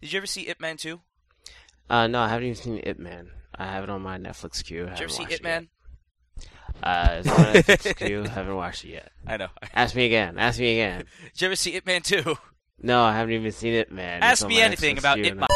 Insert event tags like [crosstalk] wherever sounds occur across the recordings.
Did you ever see Ip Man 2? Uh, no, I haven't even seen Ip Man. I have it on my Netflix queue. Did you ever see Ip Man? Uh, it's on my Netflix [laughs] queue. Haven't watched it yet. I know. Ask me again. Ask me again. Did you ever see Ip Man 2? No, I haven't even seen it, man. Ask me anything Netflix about Ip Man.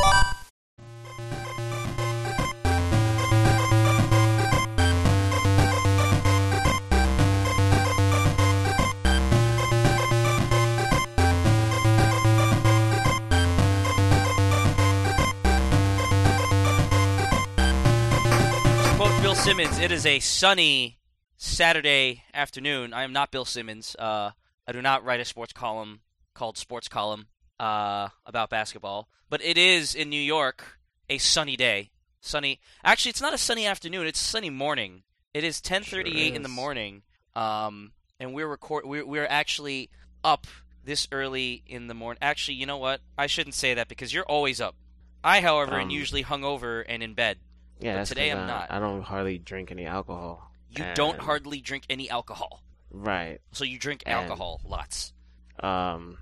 Simmons, it is a sunny Saturday afternoon. I am not Bill Simmons. Uh, I do not write a sports column called Sports Column uh, about basketball, but it is in New York a sunny day. Sunny. Actually, it's not a sunny afternoon. It's a sunny morning. It is 10:38 in the morning. Um, and we're record. We're, we're actually up this early in the morning. Actually, you know what? I shouldn't say that because you're always up. I, however, am Um, usually hungover and in bed. Yeah, But today I'm I, not. I don't hardly drink any alcohol. You don't hardly drink any alcohol, Right. so you drink And- alcohol lots. Um.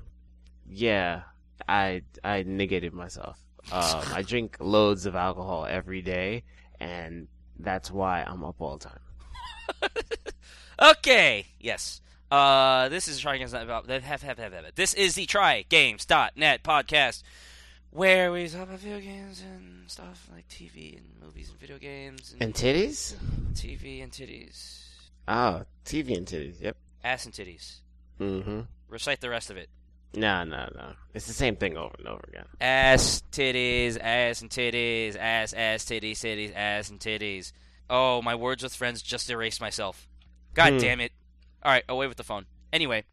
Yeah, I I negated myself. Um, I drink loads of alcohol every day, and that's why I'm up all the time. [laughs] Okay, yes. Uh, this is try games about have, have, have, have, have. This is the Try Games.net podcast where we talk about video games and stuff like TV and movies and video games and, And titties? TV and titties, Oh, TV and titties. Yep. ass and titties. Mm-hmm. Recite the rest of it. No, no, no. It's the same thing over and over again. Ass, titties, ass and titties, ass, ass, titties, titties, ass and titties. Oh, my words with friends just erased myself. God Hmm. damn it. Alright, away with the phone. Anyway.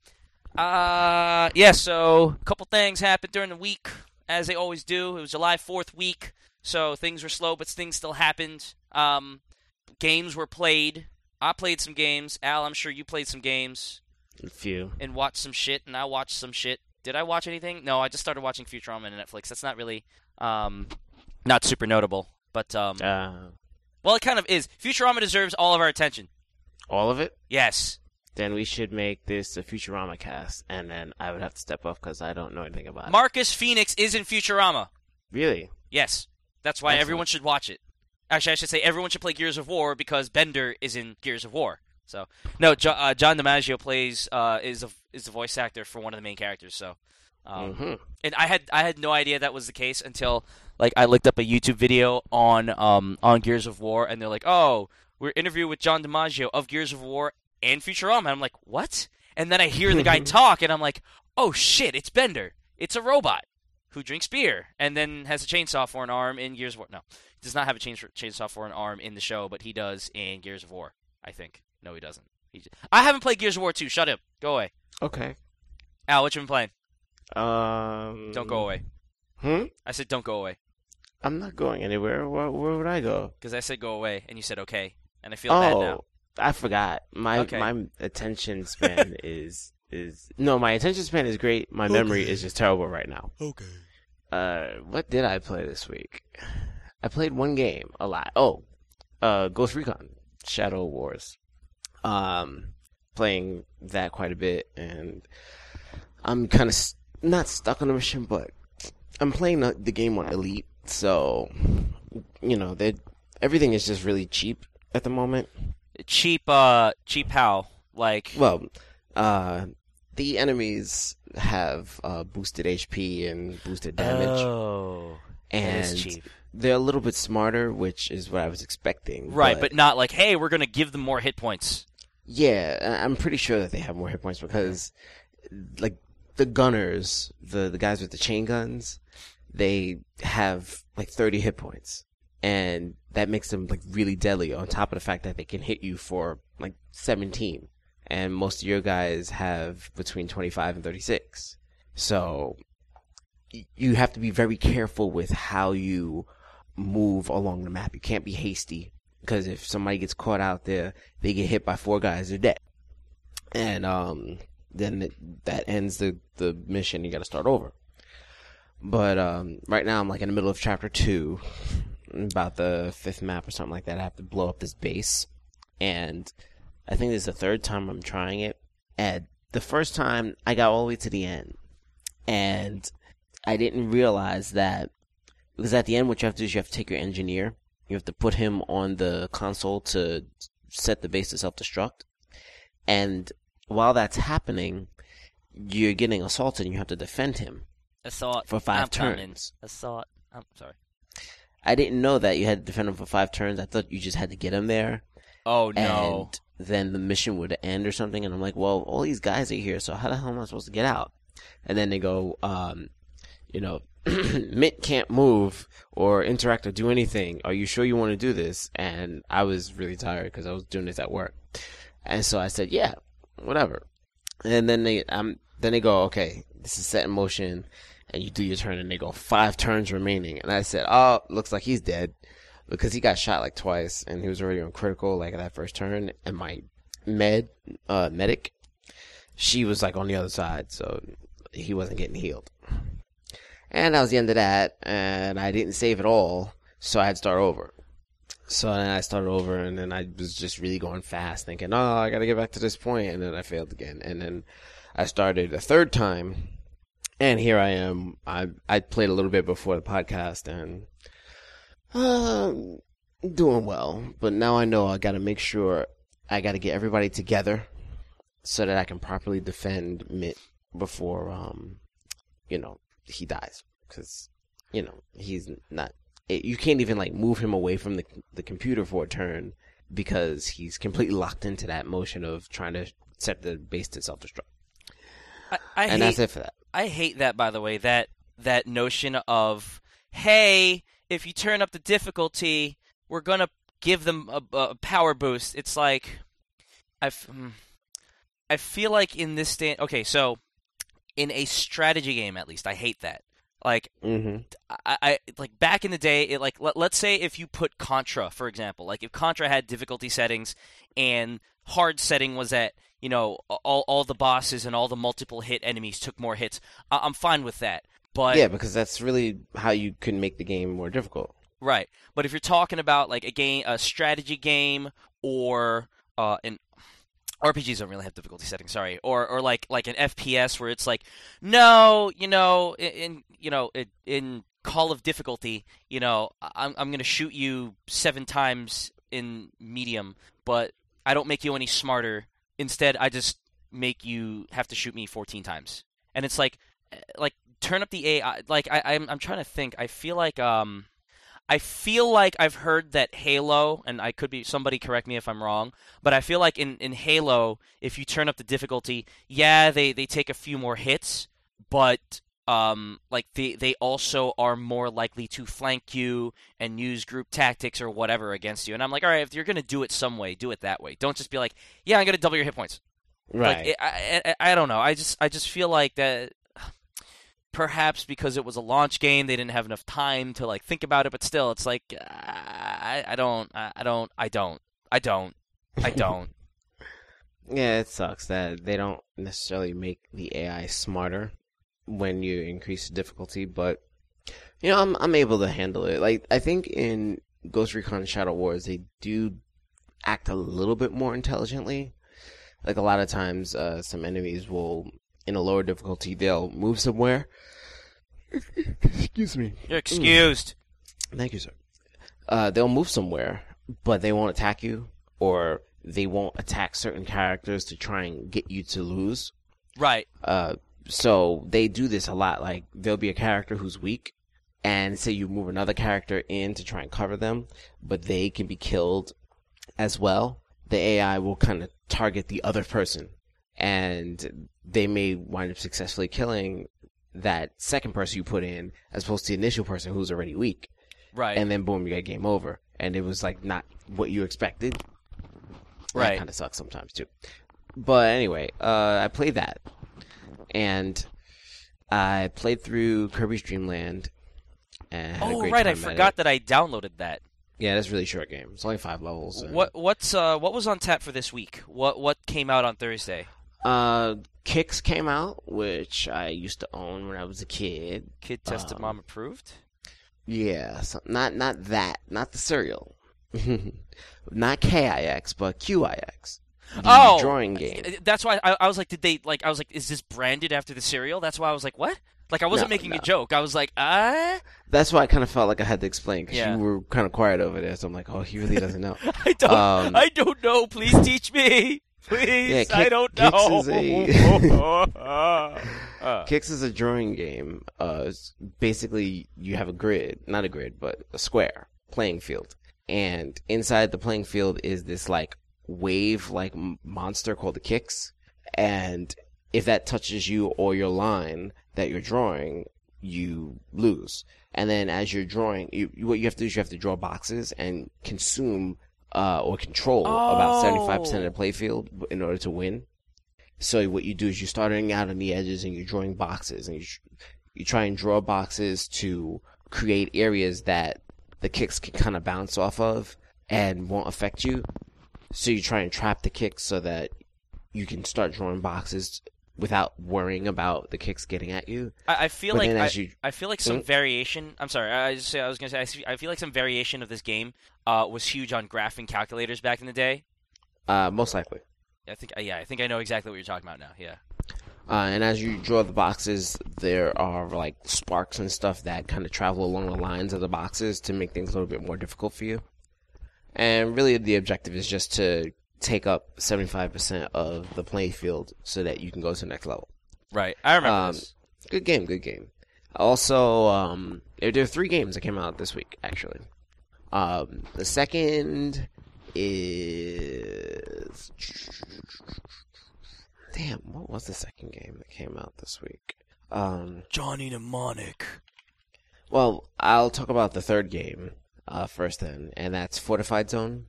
Uh yeah, so a couple things happened during the week, as they always do. It was July fourth week, so things were slow, but things still happened. Um games were played. I played some games. Al, I'm sure you played some games A few. and watched some shit, and I watched some shit. Did I watch anything? No, I just started watching Futurama on Netflix. That's not really, um, not super notable. But um, Uh, well, it kind of is. Futurama deserves all of our attention. all of it. Yes. Then we should make this a Futurama cast, and then I would have to step off because I don't know anything about it. Marcus Phoenix is in Futurama. Really? Yes. That's why Excellent. everyone should watch it. Actually, I should say everyone should play Gears of War because Bender is in Gears of War. So no, jo- uh, John DiMaggio plays uh, is a, is the voice actor for one of the main characters. So. Um, hmm and I had I had no idea that was the case until like I looked up a YouTube video on um on Gears of War and they're like, "Oh, we're interviewing with John DiMaggio of Gears of War and Futurama." And I'm like, "What?" And then I hear the guy [laughs] talk and I'm like, "Oh shit, it's Bender. It's a robot who drinks beer and then has a chainsaw for an arm in Gears of War." No. He does not have a chains- chainsaw for an arm in the show, but he does in Gears of War, I think. No, he doesn't. He j- I haven't played Gears of War 2. Shut up. Go away. Okay. Al, what you been playing? Um. Don't go away. Hmm. I said don't go away. I'm not going anywhere. Where, where would I go? because I said go away and you said okay, and I feel bad Oh, now. I forgot. My Okay. my attention span [laughs] is is no. My attention span is great. My memory is just terrible right now. Okay. Uh, what did I play this week? I played one game a lot. Oh, uh, Ghost Recon Shadow Wars. Um, playing that quite a bit, and I'm kind of st- not stuck on a mission, but I'm playing the, the game on Elite, so you know that everything is just really cheap at the moment. Cheap, uh, cheap how? Like, Well, uh, the enemies have uh, boosted HP and boosted damage, oh, and they're a little bit smarter, which is what I was expecting. Right, but not like, hey, we're gonna give them more hit points. yeah, I'm pretty sure that they have more hit points because, like, the gunners, the the guys with the chain guns, they have like 30 hit points, and that makes them like really deadly. On top of the fact that they can hit you for like 17, and most of your guys have between 25 and 36. So you have to be very careful with how you move along the map. You can't be hasty because if somebody gets caught out there, they get hit by four guys, they're dead. And um, then that ends the the mission. You got to start over. But um, right now, I'm like in the middle of chapter two, about the fifth map or something like that. I have to blow up this base, and I think this is the third time I'm trying it. And the first time, I got all the way to the end, and I didn't realize that because at the end, what you have to do is you have to take your engineer, you have to put him on the console to set the base to self destruct, and while that's happening, you're getting assaulted and you have to defend him Assault for 5 I'm coming. turns. Assault. I'm sorry. I didn't know that you had to defend him for five turns. I thought you just had to get him there, Oh no. and then the mission would end or something. And I'm like, well, all these guys are here, so how the hell am I supposed to get out? And then they go, um, you know, [clears throat] Mitt can't move or interact or do anything. Are you sure you want to do this? And I was really tired because I was doing this at work, and so I said, yeah, whatever. And then they, um, then they go, okay, this is set in motion, and you do your turn, and they go five turns remaining, and I said, oh, looks like he's dead because he got shot like twice, and he was already on critical like at that first turn, and my med, uh, medic, she was like on the other side, so he wasn't getting healed. And that was the end of that, and I didn't save at all, so I had to start over. So then I started over, and then I was just really going fast, thinking, "Oh, I gotta get back to this point," and then I failed again, and then I started a third time, and here I am. I I played a little bit before the podcast, and um, doing well, but now I know I gotta make sure I gotta get everybody together so that I can properly defend Mitt before um, you know, he dies because you know he's not. It, you can't even like move him away from the the computer for a turn because he's completely locked into that motion of trying to set the base to self destruct. I, I And hate that's it for that. I hate that by the way that that notion of hey if you turn up the difficulty we're gonna give them a, a power boost. It's like I hmm. I feel like in this stand okay so in a strategy game at least I hate that like Mm-hmm. I, I like back in the day it like let, let's say if you put contra for example like if contra had difficulty settings and hard setting was at you know all, all the bosses and all the multiple hit enemies took more hits I, i'm fine with that but yeah, because that's really how you can make the game more difficult. right but if you're talking about like a game a strategy game or uh an RPGs don't really have difficulty settings, sorry, or or like like an FPS where it's like, no, you know, in, in you know in, in Call of Difficulty, you know, I'm I'm gonna shoot you seven times in medium, but I don't make you any smarter. Instead, I just make you have to shoot me 14 times, and it's like, eh, like turn up the AI. Like I, I'm I'm trying to think. I feel like um. I feel like I've heard that Halo, and I could be somebody correct me if I'm wrong, but I feel like in, in Halo, if you turn up the difficulty, yeah, they, they take a few more hits, but um, like they they also are more likely to flank you and use group tactics or whatever against you. And I'm like, all right, if you're gonna do it some way, do it that way. Don't just be like, yeah, I'm gonna double your hit points. Right. Like, it, I, I I don't know. I just I just feel like that. Perhaps because it was a launch game, they didn't have enough time to like think about it. But still, it's like I, I don't I don't I don't I don't I [laughs] don't. Yeah, it sucks that they don't necessarily make the AI smarter when you increase the difficulty, but you know, I'm I'm able to handle it. Like I think in Ghost Recon Shadow Wars they do act a little bit more intelligently. Like a lot of times uh some enemies will in a lower difficulty they'll move somewhere. Excuse me. You're excused. Thank you, sir. Uh, they'll move somewhere, but they won't attack you, or they won't attack certain characters to try and get you to lose. Right. Uh, so they do this a lot. Like there'll be a character who's weak, and say you move another character in to try and cover them, but they can be killed as well. The AI will kind of target the other person, and they may wind up successfully killing that second person you put in, as opposed to the initial person who's already weak Right. and then boom, you get game over. And it was like not what you expected. Right. That kind of sucks sometimes too. But anyway, uh, I played that, and I played through Kirby's Dream Land. And had a oh right, I forgot that I downloaded that. Yeah, that's a really short game. It's only five levels. and- What what's uh what was on tap for this week? What what came out on Thursday? Uh, Qix came out, which I used to own when I was a kid. Kid tested Um, mom approved. Yeah, so, not not that, not the cereal, [laughs] not KIX, but QIX. Oh, drawing game. Uh, That's why I, I was like, did they like? I was like, is this branded after the cereal? That's why I was like, what? Like I wasn't No, making a joke. I was like, ah, That's why I kind of felt like I had to explain because Yeah. you were kind of quiet over there. So I'm like, oh, he really doesn't know. [laughs] I don't, Um, I don't know. Please teach me. Please, Yeah, I don't Qix know. is a- [laughs] [laughs] Uh, Qix is a drawing game. Uh, basically, you have a grid, not a grid, but a square playing field, and inside the playing field is this like wave-like m- monster called the Qix, and if that touches you or your line that you're drawing, you lose. And then as you're drawing, you, what you have to do is you have to draw boxes and consume uh, or control about Oh. 75% of the playfield in order to win. So what you do is you're starting out on the edges and you're drawing boxes and you, you try and draw boxes to create areas that the Qix can kind of bounce off of and won't affect you. So you try and trap the Qix so that you can start drawing boxes without worrying about the Qix getting at you. I, I feel But like I, you- I feel like some variation. I'm sorry. I just I was gonna say I, I feel like some variation of this game uh, was huge on graphing calculators back in the day. Uh, most likely. I think yeah, I think I know exactly what you're talking about now. Yeah. Uh, and as you draw the boxes, there are like sparks and stuff that kind of travel along the lines of the boxes to make things a little bit more difficult for you. And really, the objective is just to take up 75% of the playing field so that you can go to the next level. Right. I remember Um, this. Good game, good game. Also, um, there, there are three games that came out this week, actually. Um, the second is. Damn, what was the second game that came out this week? Um, Johnny Mnemonic. well, I'll talk about the third game uh, first, then, and that's Fortified Zone,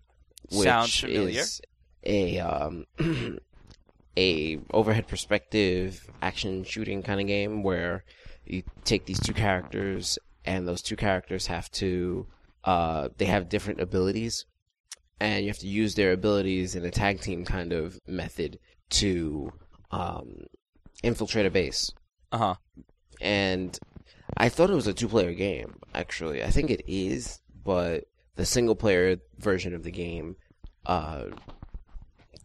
which Sounds familiar. is a um, [clears throat] a overhead perspective action shooting kind of game where you take these two characters, and those two characters have to uh, they have different abilities, and you have to use their abilities in a tag team kind of method to um, infiltrate a base Uh huh. and I thought it was a two player game, actually. I think it is, but the single player version of the game uh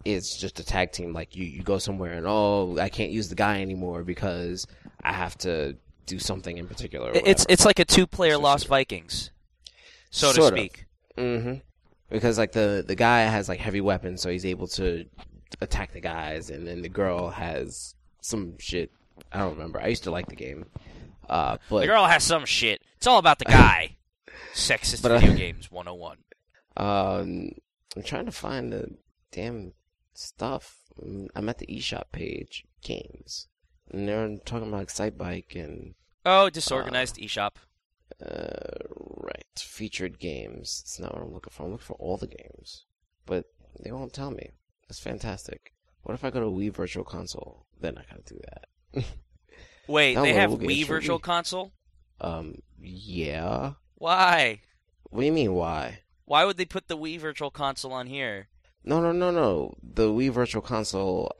is just a tag team like you you go somewhere and oh, I can't use the guy anymore because I have to do something in particular. It's it's like a two player Lost Vikings, so to Sort of. speak. Mhm. Because like the the guy has like heavy weapons so he's able to attack the guys and then the girl has some shit I don't remember. I used to like the game. Uh but The girl has some shit. It's all about the guy. Sexist But, uh, video games 101. Um, I'm trying to find the damn stuff. I'm at the eShop page, games, and they're talking about Excitebike and Oh, disorganized eShop. uh, right featured games. It's not what I'm looking for. I'm looking for all the games, but they won't tell me. That's fantastic. What if I go to Wii Virtual Console? Then I gotta do that. [laughs] Wait, they have Wii Virtual Console? Um, yeah. Why? What do you mean? Why? Why would they put the Wii Virtual Console on here? No, no, no, no. The Wii Virtual Console.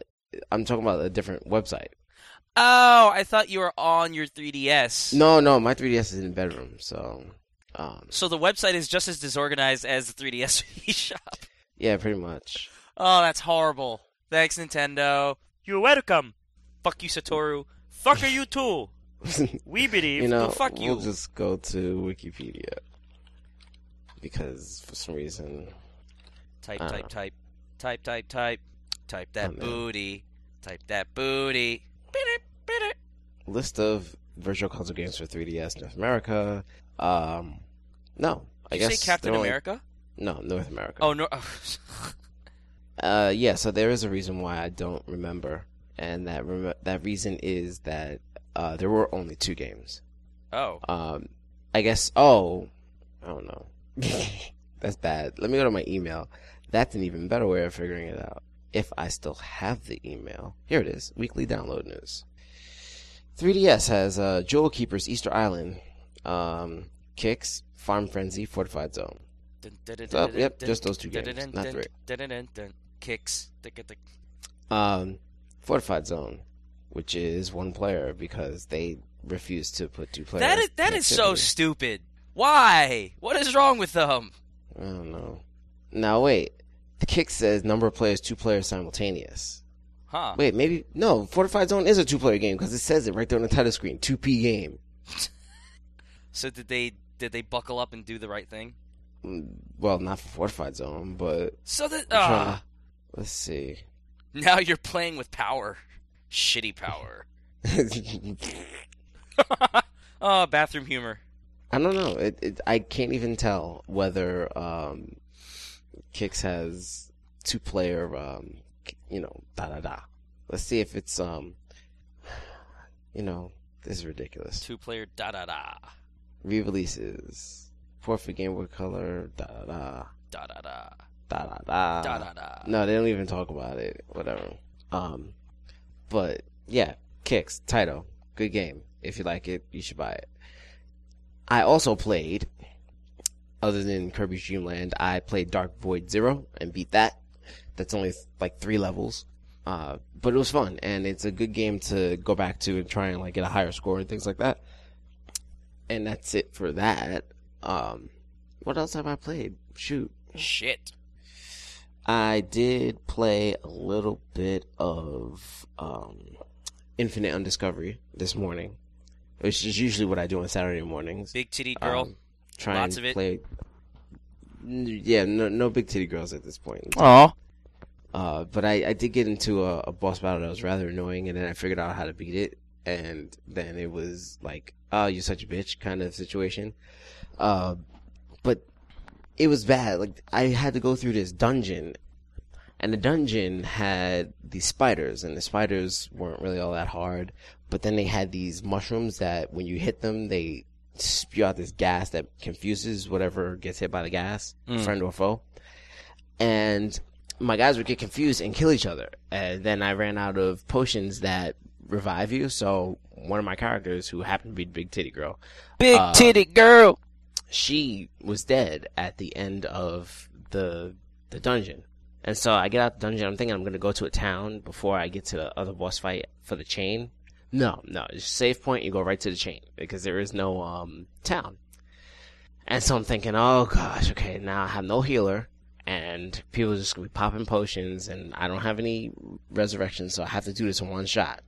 I'm talking about a different website. Oh, I thought you were on your 3DS. No, no, my 3DS is in the bedroom, so um, So the website is just as disorganized as the 3DS [laughs] shop. yeah, pretty much. Oh, that's horrible. Thanks, Nintendo. You're welcome. Fuck you, Satoru. Fuck you too. [laughs] We believe. you know, to fuck you. we'll just go to Wikipedia because for some reason, Type, type, type, type, type, type, type that Oh, booty, type that booty. List of virtual console games for 3DS North America. Um, no, I you guess say Captain only- America? No, North America. Oh no. [laughs] Uh, yeah. So there is a reason why I don't remember, and that rem- that reason is that uh, there were only two games. oh. Um, I guess. Oh, I don't know. That's bad. Let me go to my email. That's an even better way of figuring it out. If I still have the email, here it is. Weekly download news. 3DS has uh, Jewel Keepers Easter Island, um, Qix, Farm Frenzy, Fortified Zone. So, yep, just those two games, not three. Qix. Um, Fortified Zone, which is one player because they refuse to put two players. That is that is so stupid. Why? What is wrong with them? I don't know. Now wait, the kick says number of players, two players simultaneous. Huh. Wait, maybe no. Fortified Zone is a two-player game because it says it right there on the title screen. Two P game. [laughs] So did they did they buckle up and do the right thing? Mm, Well, not for Fortified Zone, but So that ah, let's see. now you're playing with power, shitty power. [laughs] [laughs] oh, bathroom humor. I don't know. It, it I can't even tell whether um, Qix has two player. Um, you know, da da da. Let's see if it's um. You know, this is ridiculous. Two player da da da Re-releases. Port for Game Boy Color. Da da da. da da da Da da da. da da da. No, they don't even talk about it. Whatever. Um, but yeah, Qix title, good game. If you like it, you should buy it. I also played, other than Kirby's Dream Land, I played Dark Void Zero and beat that. That's only like three levels, uh, but it was fun and it's a good game to go back to and try and like get a higher score and things like that. And that's it for that. Um, what else have I played? Shoot. Shit. I did play a little bit of um, Infinite Undiscovery this morning, which is usually what I do on Saturday mornings. Big titty girl. Um, try Lots of it? Play... Yeah, no, no big titty girls at this point. Aw. Uh, but I, I did get into a, a boss battle that was rather annoying, and then I figured out how to beat it, and then it was like, oh, you're such a bitch kind of situation. Uh, but it was bad. Like I had to go through this dungeon, and the dungeon had these spiders, and the spiders weren't really all that hard. But then they had these mushrooms that, when you hit them, they spew out this gas that confuses whatever gets hit by the gas, friend or foe. And my guys would get confused and kill each other. And then I ran out of potions that revive you. So one of my characters, who happened to be big titty girl, Big Uh, titty girl. She was dead at the end of the the dungeon. And so I get out of the dungeon. I'm thinking I'm going to go to a town before I get to the other boss fight for the chain. No, no, it's save point. You go right to the chain because there is no um town. And so I'm thinking, oh gosh, okay, now I have no healer, and people are just gonna be popping potions, and I don't have any resurrection, so I have to do this in one shot.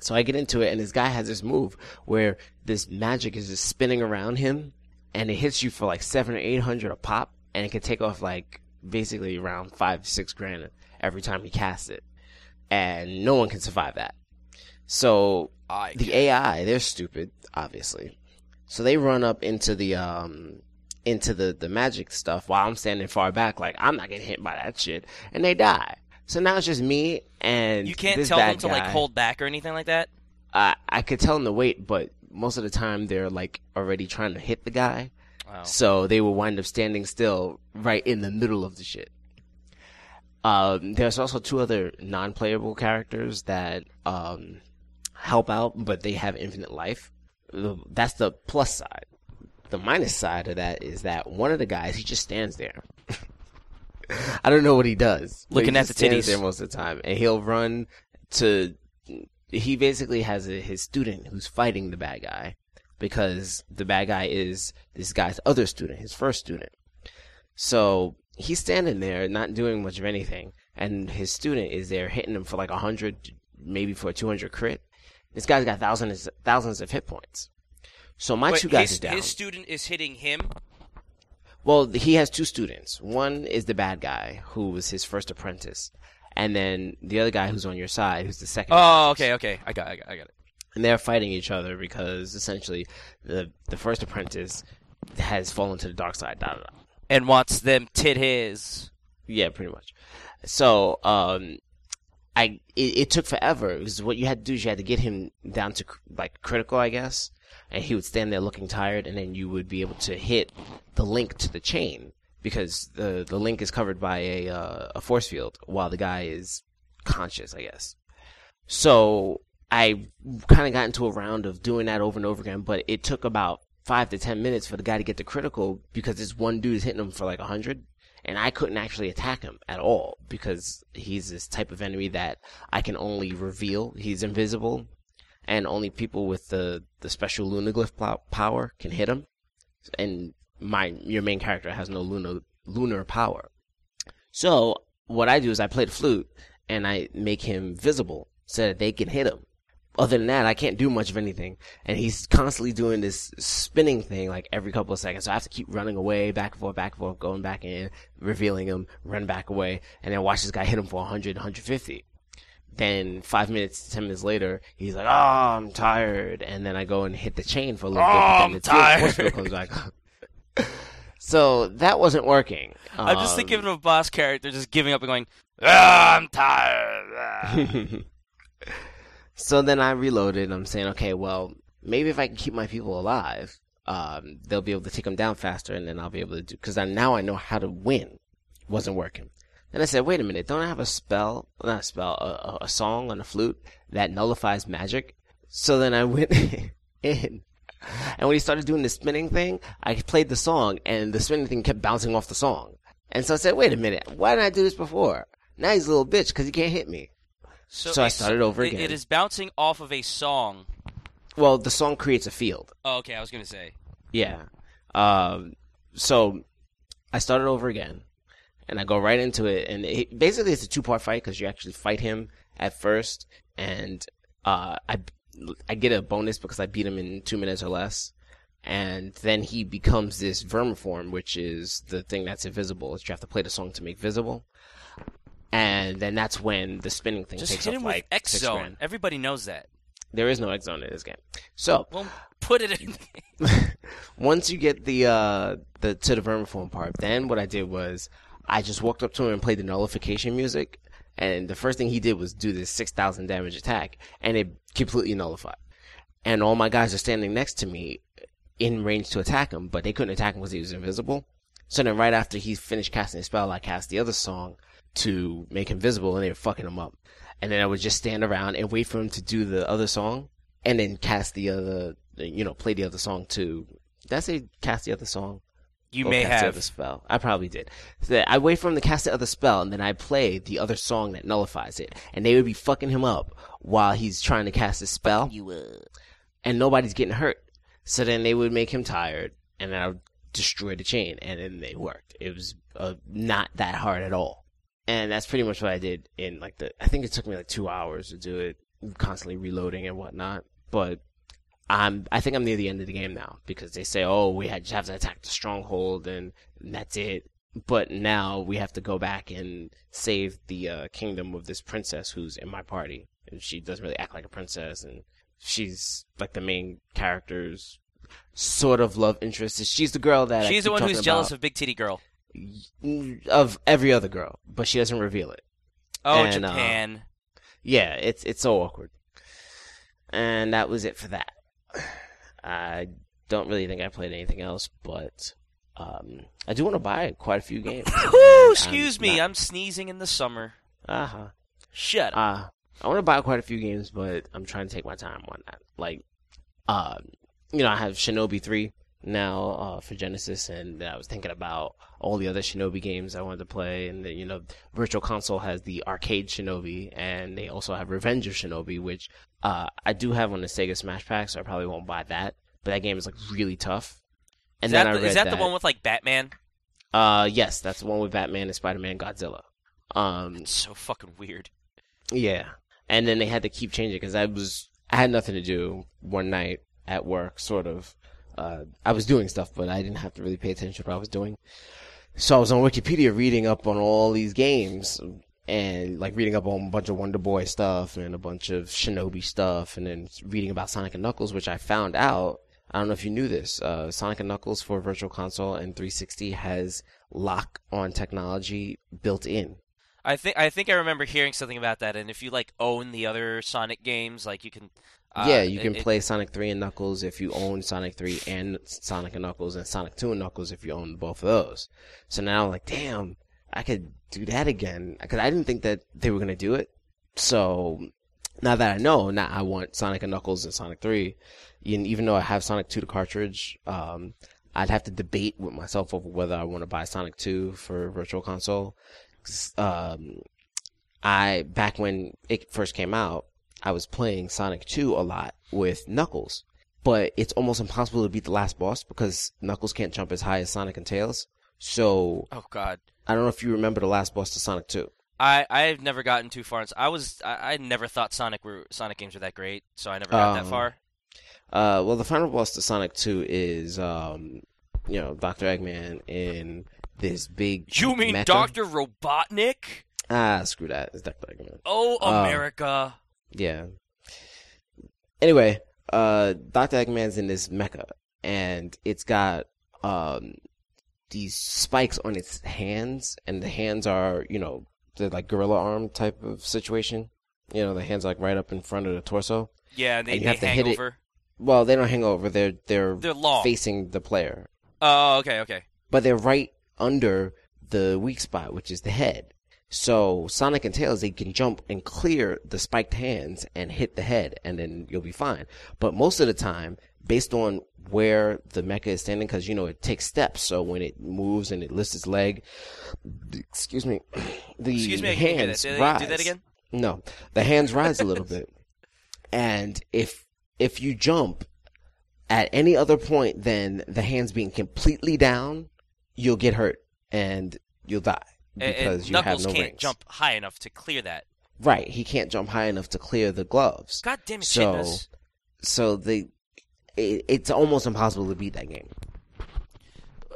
So I get into it, and this guy has this move where this magic is just spinning around him, and it hits you for like seven or eight hundred a pop, and it can take off like basically around five six grand every time you cast it, and no one can survive that. So I the AI, they're stupid, obviously. So they run up into the um into the the magic stuff while I'm standing far back, like I'm not getting hit by that shit, and they die. So now it's just me and You can't tell them to like hold back or anything like that. I I could tell them to wait, but most of the time they're like already trying to hit the guy, Oh. so they will wind up standing still right in the middle of the shit. Um, there's also two other non-playable characters that um, help out, but they have infinite life. That's the plus side. The minus side of that is that one of the guys he just stands there. [laughs] I don't know what he does. but he Looking at the stands titties. there most of the time, and he'll run to. He basically has a, his student who's fighting the bad guy because the bad guy is this guy's other student, his first student. So he's standing there, not doing much of anything, and his student is there hitting him for like a hundred, maybe for a two hundred crit. This guy's got thousands, thousands of hit points. So my Wait, two guys his, are down. his student is hitting him. Well, he has two students. One is the bad guy, who was his first apprentice, and then the other guy who's on your side, who's the second. Oh, okay, okay. I got, I got, I got it. and they're fighting each other because essentially the the first apprentice has fallen to the dark side. Da, da, da. And wants them tit his. Yeah, pretty much. So, um, I it, it took forever because what you had to do is you had to get him down to like critical, I guess, and he would stand there looking tired, and then you would be able to hit the link to the chain because the the link is covered by a uh, a force field while the guy is conscious, I guess. So I kind of got into a round of doing that over and over again, but it took about five to ten minutes for the guy to get to critical because this one dude is hitting him for like a hundred, and I couldn't actually attack him at all because he's this type of enemy that I can only reveal. He's invisible, and only people with the the special lunaglyph power can hit him. And my your main character has no lunar lunar power. So what I do is I play the flute, and I make him visible so that they can hit him. Other than that, I can't do much of anything. And he's constantly doing this spinning thing like every couple of seconds. So I have to keep running away, back and forth, back and forth, going back in, revealing him, run back away, and then watch this guy hit him for 100, 150. Then five minutes, ten minutes later, he's like, "Oh, I'm tired," and then I go and hit the chain for a little Oh, bit. but then I'm the tired. comes back. [laughs] so that wasn't working. I'm just Um, thinking of a boss character just giving up and going, ah, I'm tired. ah." [laughs] so then I reloaded. I'm saying, okay, well, maybe if I can keep my people alive, um, they'll be able to take them down faster, and then I'll be able to do. Because I, now I know how to win. Wasn't working. Then I said, wait a minute, don't I have a spell? Not a spell, a, a song on a flute that nullifies magic. So then I went [laughs] in. [laughs] And when he started doing the spinning thing, I played the song, and the spinning thing kept bouncing off the song. And so I said, wait a minute, why didn't I do this before? Now he's a little bitch because he can't hit me. So I started over it- again. It is bouncing off of a song. Well, the song creates a field. Oh, okay, I was gonna say. Yeah. Um, so I started over again, and I go right into it, and it, basically it's a two part fight because you actually fight him at first, and uh, I I get a bonus because I beat him in two minutes or less, and then he becomes this vermiform, which is the thing that's invisible. That you have to play the song to make visible. And then that's when the spinning thing Just takes hit off him like with X six Zone. grand. Everybody knows that. There is no X zone in this game. So Well, put it in. [laughs] Once you get the uh the to the vermiform part, then what I did was I just walked up to him and played the nullification music, and the first thing he did was do this six thousand damage attack, and it completely nullified. And all my guys are standing next to me in range to attack him, but they couldn't attack him because he was invisible. So then right after he finished casting his spell, I cast the other song to make him visible, and they were fucking him up. And then I would just stand around and wait for him to do the other song, and then cast the other, you know, play the other song to. Did I say cast the other song? You Or may cast the have. other spell. I probably did. So I wait for him to cast the other spell, and then I play the other song that nullifies it, and they would be fucking him up while he's trying to cast his spell, You and nobody's getting hurt. So then they would make him tired, and then I would destroy the chain, and then they worked. It was uh, not that hard at all, and that's pretty much what I did in like the. I think it took me like two hours to do it, constantly reloading and whatnot, but. I'm, I think I'm near the end of the game now because they say, oh, we had, just have to attack the stronghold and that's it. But now we have to go back and save the uh, kingdom of this princess who's in my party. And she doesn't really act like a princess and she's like the main character's sort of love interest. She's the girl that She's the one who's jealous about of Big Titty Girl. of every other girl, but she doesn't reveal it. Oh, And, uh, Japan. Yeah, it's it's so awkward. And that was it for that. I don't really think I played anything else, but um, I do want to buy quite a few games. [laughs] Excuse me, Not, I'm sneezing in the summer. uh-huh. Shut up. Uh, I want to buy quite a few games, but I'm trying to take my time on that. Like, um, you know, I have Shinobi 3 now uh, for Genesis, and I was thinking about all the other Shinobi games I wanted to play. And, the, you know, Virtual Console has the arcade Shinobi, and they also have Revenge of Shinobi, which uh, I do have on the Sega Smash Pack, so I probably won't buy that. But that game is like really tough. And is then that, I the, read is that, the one with like Batman? Uh, yes, that's the one with Batman and Spider-Man, Godzilla. Um, It's so fucking weird. yeah. And then they had to keep changing because I was I had nothing to do one night at work, sort of. Uh, I was doing stuff, but I didn't have to really pay attention to what I was doing. So I was on Wikipedia reading up on all these games and like reading up on a bunch of Wonder Boy stuff and a bunch of Shinobi stuff and then reading about Sonic and Knuckles, which I found out. I don't know if you knew this. Uh, Sonic and Knuckles for Virtual Console and 360 has lock on technology built in. I think I think I remember hearing something about that. And if you like own the other Sonic games, like you can. Uh, yeah, you can it- play Sonic 3 and Knuckles if you own Sonic 3 and Sonic and Knuckles, and Sonic 2 and Knuckles if you own both of those. So now I'm like, damn, I could do that again. Because I didn't think that they were going to do it. So now that I know, now I want Sonic and Knuckles and Sonic 3. And even though I have Sonic 2 to cartridge, um, I'd have to debate with myself over whether I want to buy Sonic 2 for Virtual Console. Um, I back when it first came out, I was playing Sonic 2 a lot with Knuckles, but it's almost impossible to beat the last boss because Knuckles can't jump as high as Sonic and Tails. So Oh God. I don't know if you remember the last boss to Sonic 2. I I've never gotten too far. I was I, I never thought Sonic were Sonic games were that great, so I never got that Um, far. Uh, well, the final boss to Sonic 2 is, um, you know, Dr. Eggman in this big. You mean. Doctor Robotnik? Ah, screw that. It's Dr. Eggman. Oh, Uh, America! Yeah. Anyway, uh, Dr. Eggman's in this mecha, and it's got, um, these spikes on its hands, and the hands are, you know, they're like gorilla arm type of situation. You know, the hands like right up in front of the torso. yeah, and they, and you they have to hang hit it- Well, they don't hang over. They're they're They're long. facing the player, Oh, okay, okay. but they're right under the weak spot, which is the head. So Sonic and Tails, they can jump and clear the spiked hands and hit the head, and then you'll be fine. But most of the time, based on where the mecha is standing, because you know it takes steps. So when it moves and it lifts its leg, excuse me, [clears throat] the Excuse me, I can't hear that. hands rise. Do that again. No, the hands rise a little [laughs] bit, and if if you jump at any other point than the hands being completely down, you'll get hurt and you'll die because and you Knuckles have no can't rings. jump high enough to clear that. Right, he can't jump high enough to clear the gloves. God damn it, So- Chitness. So they, it, it's almost impossible to beat that game.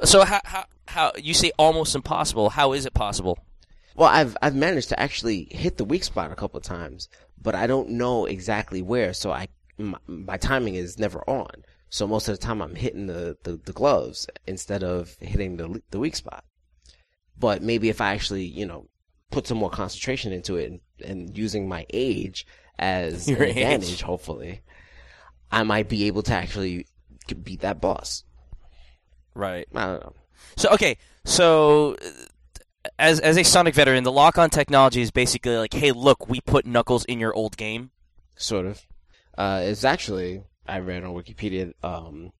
So how how how you say almost impossible? How is it possible? Well, I've I've managed to actually hit the weak spot a couple of times, but I don't know exactly where. So I my, my timing is never on. So most of the time I'm hitting the, the, the gloves instead of hitting the the weak spot. But maybe if I actually you know put some more concentration into it and, and using my age as [laughs] Your an age. advantage, hopefully, I might be able to actually beat that boss. Right. I don't know. So okay, so as as a Sonic veteran, the lock-on technology is basically like, hey, look, we put Knuckles in your old game. sort of. Uh, it's actually I read on Wikipedia um,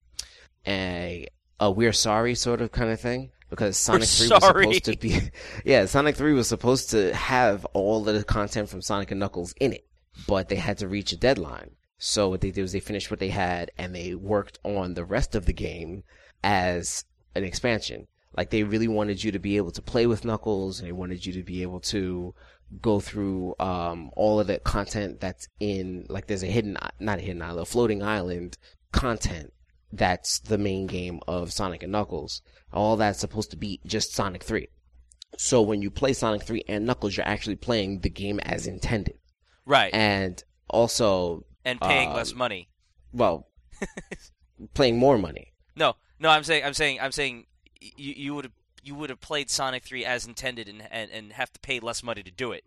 a a we're sorry sort of kind of thing because Sonic Three was supposed to be [laughs] yeah Sonic Three was supposed to have all of the content from Sonic and Knuckles in it, but they had to reach a deadline. So what they did was they finished what they had and they worked on the rest of the game as an expansion. Like they really wanted you to be able to play with Knuckles and they wanted you to be able to go through um, all of the content that's in like there's a hidden not a hidden island, a floating island content that's the main game of Sonic and Knuckles. All that's supposed to be just Sonic 3. So when you play Sonic 3 and Knuckles, you're actually playing the game as intended. Right. And, also. And paying um, less money. well, [laughs] playing more money. No, no, I'm saying I'm saying I'm saying you you would have you would have played Sonic 3 as intended and, and and have to pay less money to do it.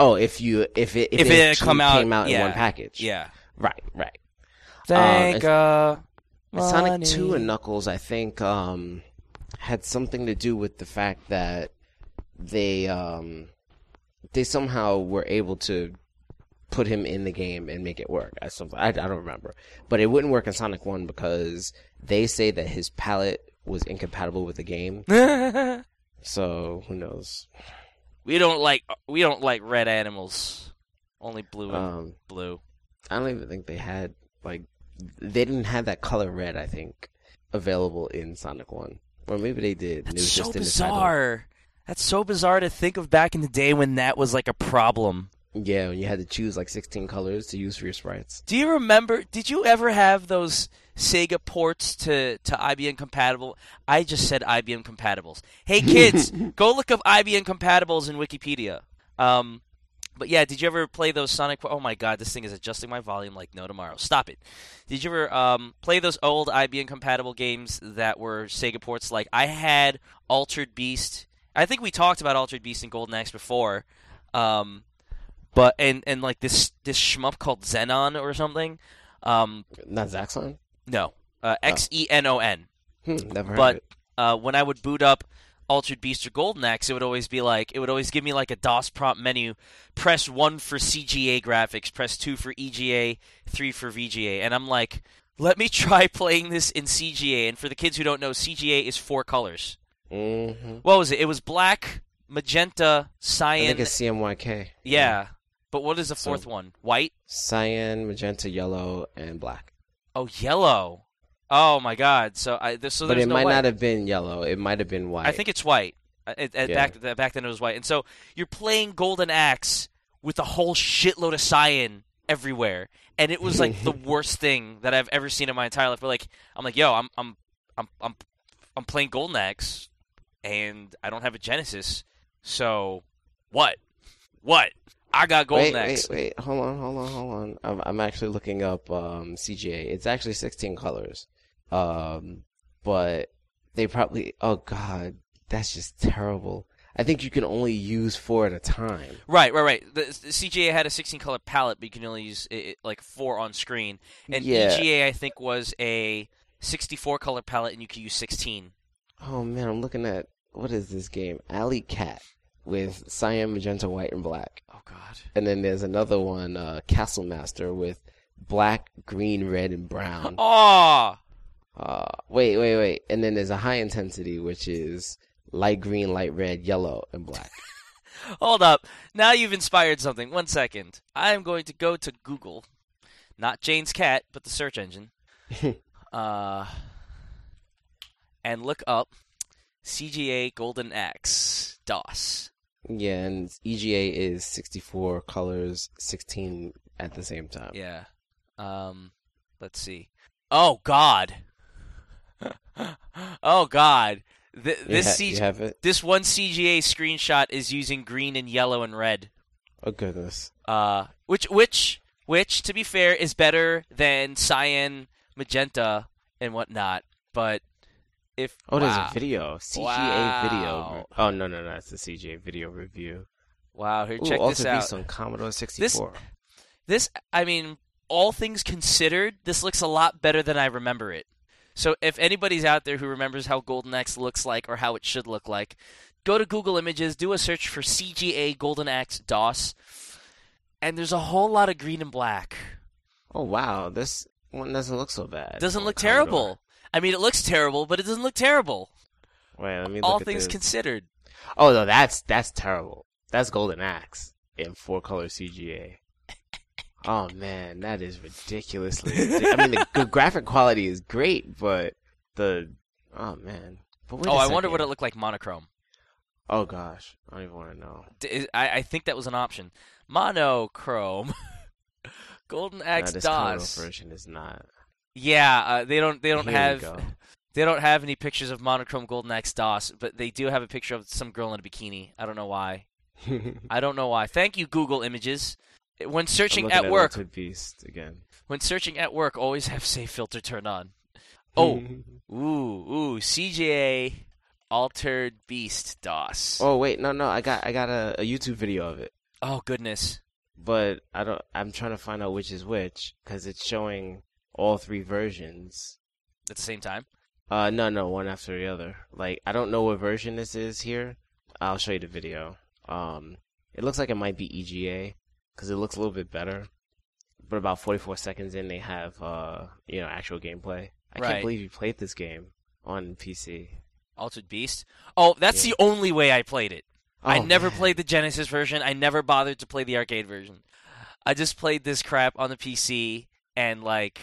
Oh, if you if it if, If it, it come out- came out in one package, Yeah. right, right. Thank uh, Sonic 2 and Knuckles, I think, um, had something to do with the fact that they, um, they somehow were able to put him in the game and make it work. I, something, I, I don't remember. But it wouldn't work in Sonic 1 because they say that his palette was incompatible with the game. [laughs] So, who knows? we don't like we don't like red animals. Only blue and Um, blue. I don't even think they had, like, they didn't have that color red, I think, available in Sonic 1. Or maybe they did. That's was so just in the title. bizarre. That's so bizarre to think of back in the day when that was like a problem. Yeah, when you had to choose like 16 colors to use for your sprites. Do you remember? Did you ever have those Sega ports to, to IBM compatible? I just said IBM compatibles. Hey kids, [laughs] go look up IBM compatibles in Wikipedia. Um, but yeah, did you ever play those Sonic? Oh my God, this thing is adjusting my volume like no tomorrow. Stop it. Did you ever um, play those old IBM compatible games that were Sega ports? Like I had Altered Beast. I think we talked about Altered Beast and Golden Axe before. Um, but and and like this this shmup called Xenon or something. Um, Not Zaxxon? no, uh, X E N O N. Hmm, never heard of But uh, when I would boot up Altered Beast or Golden Axe, it would always be like it would always give me like a DOS prompt menu. Press one for CGA graphics, press two for EGA, three for VGA, and I'm like, let me [laughs] try playing this in CGA. And for the kids who don't know, CGA is four colors. Mm-hmm. What was it? It was black, magenta, cyan. I think it's CMYK. yeah, but what is the So- fourth one? White. Cyan, magenta, yellow, and black. Oh, yellow. Oh my God! So I this, so but it no might not have been yellow. It might have been white. I think it's white. Uh, It, Yeah. back back then it was white, and so you're playing Golden Axe with a whole shitload of cyan everywhere, and it was like the [laughs] worst thing that I've ever seen in my entire life. But like, I'm like, yo, I'm I'm I'm I'm I'm playing Golden Axe, and I don't have a Genesis, so what? What? I got Golden wait, Axe. wait, wait. Hold on, hold on, hold on. I'm, I'm actually looking up um, CGA. It's actually 16 colors. Um, but they probably. Oh God, that's just terrible. I think you can only use four at a time. Right, right, right. The, the CGA had a 16 color palette, but you can only use it, like four on screen. And Yeah. EGA, I think, was a 64 color palette, and you could use 16. Oh man, I'm looking at what is this game? Alley Cat with cyan, magenta, white, and black. Oh God. And then there's another one, uh, Castle Master with black, green, red, and brown. Oh, Uh, wait, wait, wait. And then there's a high intensity, which is light green, light red, yellow, and black. [laughs] hold up. Now you've inspired something. One second. I am going to go to Google, not Jane's cat, but the search engine, [laughs] uh, and look up CGA Golden Axe DOS. yeah, and EGA is 64 colors, 16 at the same time. Yeah. Um, let's see. Oh God. [laughs] oh God. You this ha- you have it? this one CGA screenshot is using green and yellow and red. Oh goodness. Uh, which which which to be fair is better than cyan, magenta, and whatnot. But if Oh, there's a video. CGA Wow. video. Oh no, no, no, it's the CGA video review. wow, here check Altered this out. Beast on Commodore 64. This, I mean, all things considered, this looks a lot better than I remember it. So if anybody's out there who remembers how Golden Axe looks like or how it should look like, go to Google Images, do a search for CGA Golden Axe DOS, and there's a whole lot of green and black. Oh wow, this one doesn't look so bad. Doesn't look Commodore. terrible. I mean, it looks terrible, but it doesn't look terrible. Wait, let me look all things this. considered. Oh no, that's that's terrible. That's Golden Axe in four color CGA. Oh man, that is ridiculously. I mean, the, the graphic quality is great, but the oh man. But Oh, I wonder what it looked like monochrome. Oh gosh, I don't even want to know. D- I, I think that was an option. Monochrome. [laughs] Golden Axe Commodore DOS. version is not. Yeah, uh, they don't. They don't Here have. [laughs] They don't have any pictures of monochrome Golden Axe DOS, but they do have a picture of some girl in a bikini. I don't know why. [laughs] I don't know why. Thank you, Google Images. When searching looking at work, Beast again. when searching at work, always have safe filter turned on. [laughs] Oh, ooh, ooh, CGA Altered Beast DOS. oh wait, no, no, I got I got a, a YouTube video of it, Oh goodness. but I don't. I'm trying to find out which is which because it's showing all three versions. At the same time. Uh, no, no, one after the other. Like, I don't know what version this is here. I'll show you the video. Um, it looks like it might be EGA because it looks a little bit better. But about 44 seconds in, they have uh, you know, actual gameplay. I Right. can't believe you played this game on PC. Altered Beast. Oh, that's Yeah. the only way I played it. I Oh, never man. played the Genesis version. I never bothered to play the arcade version. I just played this crap on the PC and like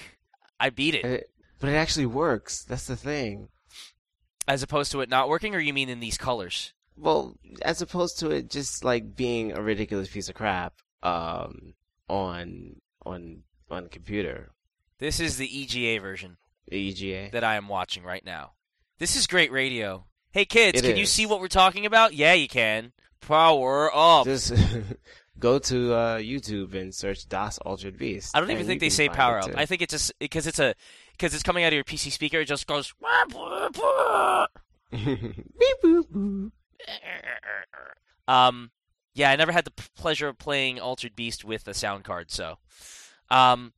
I beat it. It- but it actually works. That's the thing. As opposed to it not working, or you mean in these colors? Well, as opposed to it just like being a ridiculous piece of crap um, on on on the computer, This is the EGA version EGA. that I am watching right now. This is great radio. Hey kids, It can you see what we're talking about? Yeah, you can. Power up. Just [laughs] go to uh, YouTube and search DOS Altered Beast. I don't even think they say power up. too. I think it's just because it's a because it's coming out of your PC speaker. It just goes. [laughs] [laughs] Beep, boop, boop. Um, yeah, I never had the p- pleasure of playing Altered Beast with a sound card, so. Um,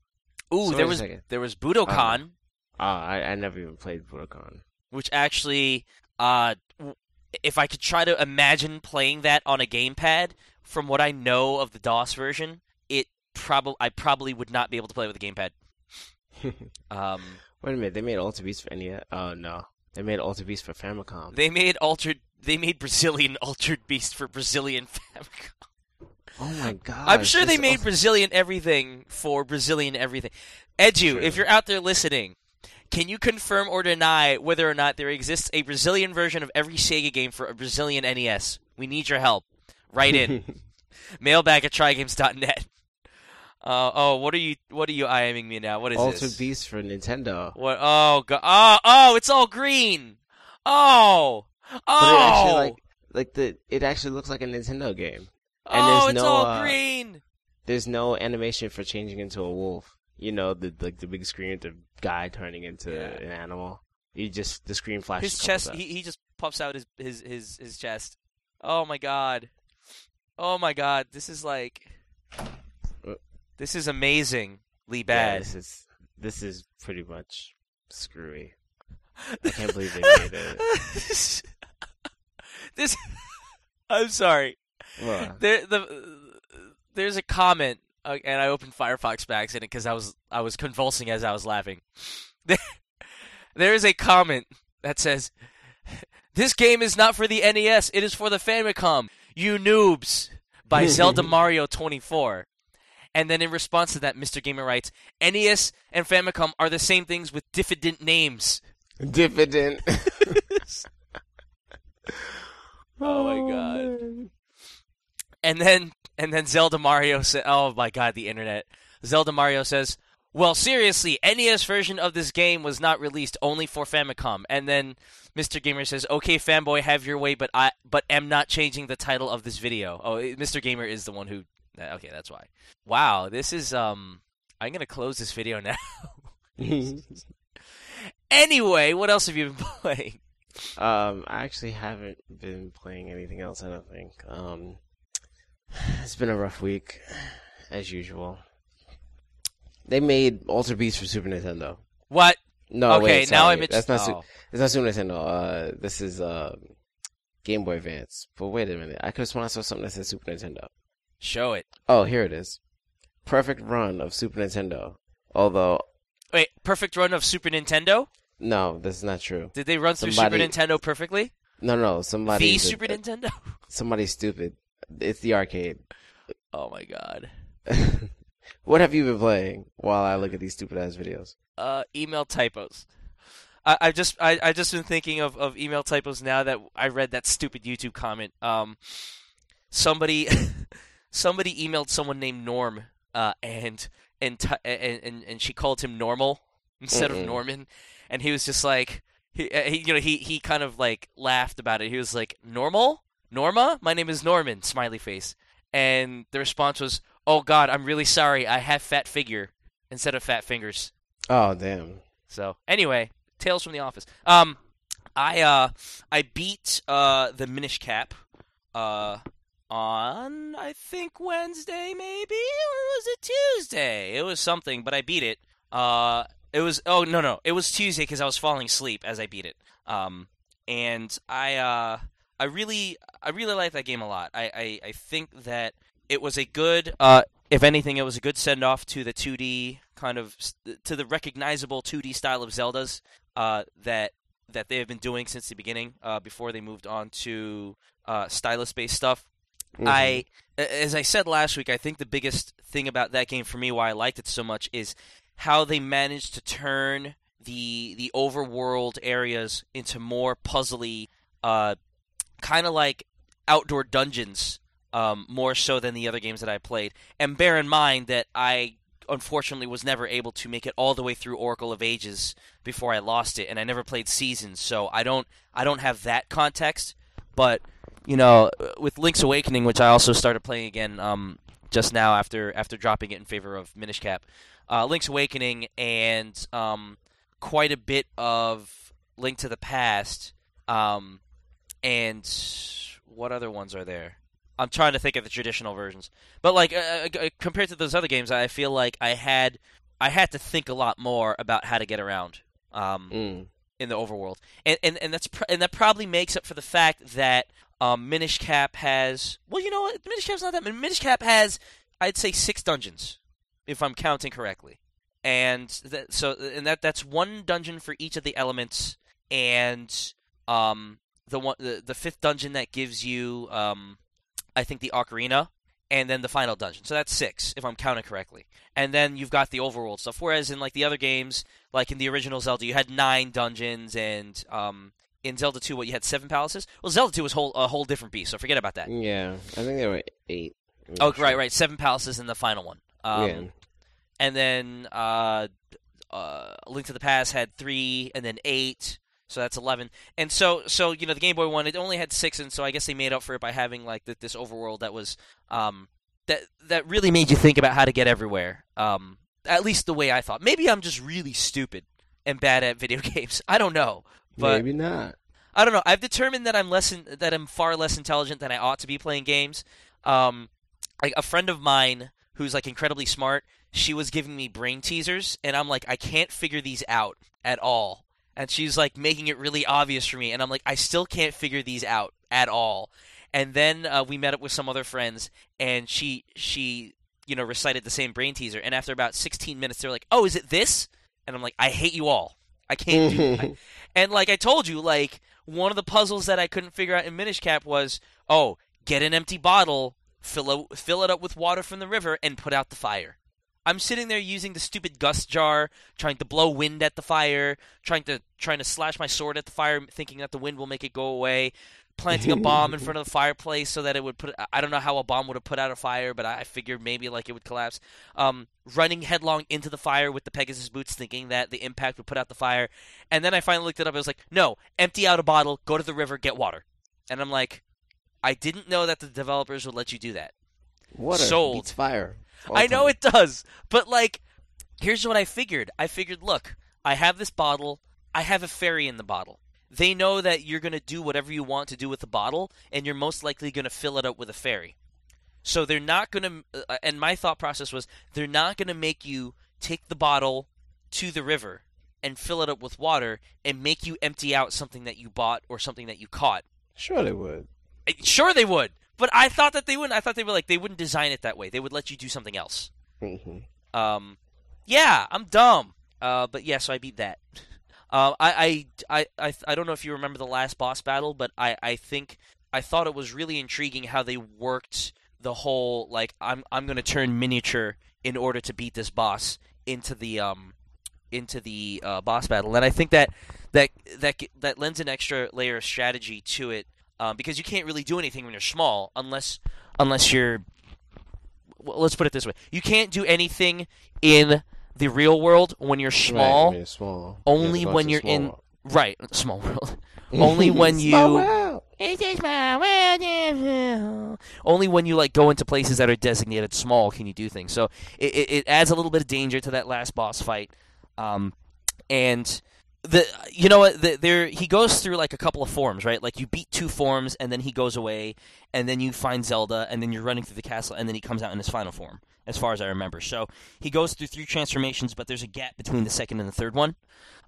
ooh, So there was there was Budokan, Ah, I, I never even played Budokan. which actually, uh, w- if I could try to imagine playing that on a gamepad, from what I know of the DOS version, it probably I probably would not be able to play with a gamepad. [laughs] Um, Wait a minute, they made Altered Beast for NES? Oh no, they made Altered Beast for Famicom. they made altered. They made Brazilian [laughs] Altered Beast for Brazilian [laughs] Famicom. oh my god! I'm sure they made Brazilian everything for Brazilian everything. Edu, if you're out there listening, Can you confirm or deny whether or not there exists a Brazilian version of every Sega game for a Brazilian NES? We need your help. Write in. [laughs] Mailbag at trygames.net. Uh, oh, what are you? What are you IMing me now? What is Altered this? Beast for Nintendo. What? Oh, God. oh, oh! It's all green. Oh, oh! Actually like like the it actually looks like a Nintendo game. and oh, there's it's no, all uh, green. There's no animation for changing into a wolf. You know, the like the big screen with the guy turning into Yeah. an animal. You just the screen flashes. His chest. He, he just puffs out his, his his his chest. Oh my god. Oh my god. This is like. Uh. This is amazingly Yeah, bad. this is this is pretty much screwy. I can't believe they made it. [laughs] this. I'm sorry. Well, There the there's a comment, uh, and I opened Firefox by accident because I was I was convulsing as I was laughing. There, [laughs] there is a comment that says, "This game is not for the NES. It is for the Famicom. You noobs." By [laughs] Zelda Mario 24. And then in response to that, Mr. Gamer writes, NES and Famicom are the same things with diffident names. Diffident. [laughs] Oh my God. man. And then and then Zelda Mario said, "Oh my God, the internet." Zelda Mario says, "Well, seriously, NES version of this game was not released, only for Famicom." And then Mr. Gamer says, "Okay, fanboy, have your way, but I but am not changing the title of this video." Oh, Mr. Gamer is the one who. Okay, that's why. Wow, this is um. I'm gonna close this video now. [laughs] [laughs] anyway, what else have you been [laughs] playing? Um, I actually haven't been playing anything else. I don't think. Um, it's been a rough week, as usual. They made Alter Beast for Super Nintendo. What? No, okay, wait, now. I'm. That's not. Su- oh. it's not Super Nintendo. Uh, this is uh, Game Boy Advance. But wait a minute. I could have sworn I saw something that said Super Nintendo. Show it. Oh, here it is. Perfect run of Super Nintendo. Although, Wait, perfect run of Super Nintendo? no, this is not true. Did they run through Super Nintendo perfectly? No, no, somebody. the Super Nintendo? [laughs] Somebody's stupid. It's the arcade. Oh my god. [laughs] what have you been playing while I look at these stupid ass videos? Uh, email typos. I, I've just I I just been thinking of, of email typos now that I read that stupid YouTube comment. Um, somebody [laughs] somebody emailed someone named Norm, uh, and and t- and, and and she called him Normal instead of Mm-mm. Norman, and he was just like he, uh, he you know he he kind of like laughed about it. He was like Normal, Norma, my name is Norman, smiley face, and the response was, "Oh God, I'm really sorry. I have fat figure instead of fat fingers." Oh damn! So anyway, Tales from the Office. Um, I uh I beat uh the Minish Cap uh on I think Wednesday maybe or was it Tuesday? It was something, but I beat it. Uh, it was oh no no it was Tuesday because I was falling asleep as I beat it. Um, and I uh I really I really like that game a lot. I I, I think that it was a good uh if anything it was a good send off to the 2D kind of to the recognizable 2D style of Zeldas uh that that they have been doing since the beginning uh before they moved on to uh stylus based stuff. Mhm. I, as I said last week, I think the biggest thing about that game for me, why I liked it so much, is how they managed to turn the the overworld areas into more puzzly, uh, kind of like outdoor dungeons, um, more so than the other games that I played. And bear in mind that I unfortunately was never able to make it all the way through Oracle of Ages before I lost it, and I never played Seasons, so I don't I don't have that context. But you know, with Link's Awakening, which I also started playing again um, just now after after dropping it in favor of Minish Cap, uh, Link's Awakening and um, quite a bit of Link to the Past, um, and what other ones are there? I'm trying to think of the traditional versions, but like uh, uh, compared to those other games, I feel like I had I had to think a lot more about how to get around. Um, Mm. in the overworld, and and, and that's pr- and that probably makes up for the fact that um, Minish Cap has well, you know what, Minish Cap's not that many. Minish Cap has I'd say six dungeons, if I'm counting correctly, and that, so and that that's one dungeon for each of the elements, and um the one the, the fifth dungeon that gives you um I think the ocarina and then the final dungeon. So that's six, if I'm counting correctly. And then you've got the overworld stuff. Whereas in like the other games, like in the original Zelda, you had nine dungeons, and um, in Zelda 2, what you had seven palaces. Well, Zelda 2 was whole, a whole different beast, so forget about that. Yeah, I think there were eight. Oh, sure. right, right, seven palaces in the final one. Um, yeah. and then uh, uh, Link to the Past had three, and then eight, so that's eleven. And so, so you know, the Game Boy one it only had six, and so I guess they made up for it by having like th- this overworld that was um, that that really made you think about how to get everywhere. Um, at least the way I thought. Maybe I'm just really stupid and bad at [laughs] video games. I don't know, but Maybe not. I don't know. I've determined that I'm less in, that I'm far less intelligent than I ought to be playing games. Um, like a friend of mine who's like incredibly smart, she was giving me brain teasers, and I'm like, I can't figure these out at all. And she's like making it really obvious for me, and I'm like, I still can't figure these out at all. And then uh, we met up with some other friends, and she she you know recited the same brain teaser, and after about 16 minutes, they're like, Oh, is it this? And I'm like, I hate you all. I can't do it. Mm-hmm. [laughs] And like I told you, like one of the puzzles that I couldn't figure out in Minish Cap was, oh, get an empty bottle, fill it, fill it up with water from the river, and put out the fire. I'm sitting there using the stupid gust jar, trying to blow wind at the fire, trying to trying to slash my sword at the fire, thinking that the wind will make it go away. Planting a [laughs] bomb in front of the fireplace so that it would put. I don't know how a bomb would have put out a fire, but I figured maybe like it would collapse. Um, running headlong into the fire with the Pegasus boots, thinking that the impact would put out the fire. And then I finally looked it up. I was like, no, empty out a bottle, go to the river, get water. And I'm like, I didn't know that the developers would let you do that. Water Sold. beats fire. I know time. it does, but like, here's what I figured. I figured, look, I have this bottle. I have a fairy in the bottle. They know that you're going to do whatever you want to do with the bottle, and you're most likely going to fill it up with a fairy. So they're not going to. Uh, and my thought process was, they're not going to make you take the bottle to the river and fill it up with water and make you empty out something that you bought or something that you caught. Sure, they would. Sure, they would, but I thought that they wouldn't. I thought they were like they wouldn't design it that way. They would let you do something else. Mhm. Um, yeah, I'm dumb. Uh, but yeah, so I beat that. [laughs] Uh, I, I, I, I, don't know if you remember the last boss battle, but I, I think I thought it was really intriguing how they worked the whole like I'm I'm gonna turn miniature in order to beat this boss into the um into the uh, boss battle, and I think that that that that lends an extra layer of strategy to it um, because you can't really do anything when you're small unless unless you're well, let's put it this way: you can't do anything in the real world when you're small. Right, when you're small. only You have to go when you're in world. right [laughs] small world. [laughs] only when you world. It is my world. Only when you like go into places that are designated small can you do things. So it, it, it adds a little bit of danger to that last boss fight. Um, and the you know what the, there he goes through like a couple of forms, right? Like you beat two forms and then he goes away and then you find Zelda and then you're running through the castle and then he comes out in his final form, as far as I remember. So he goes through three transformations, but there's a gap between the second and the third one.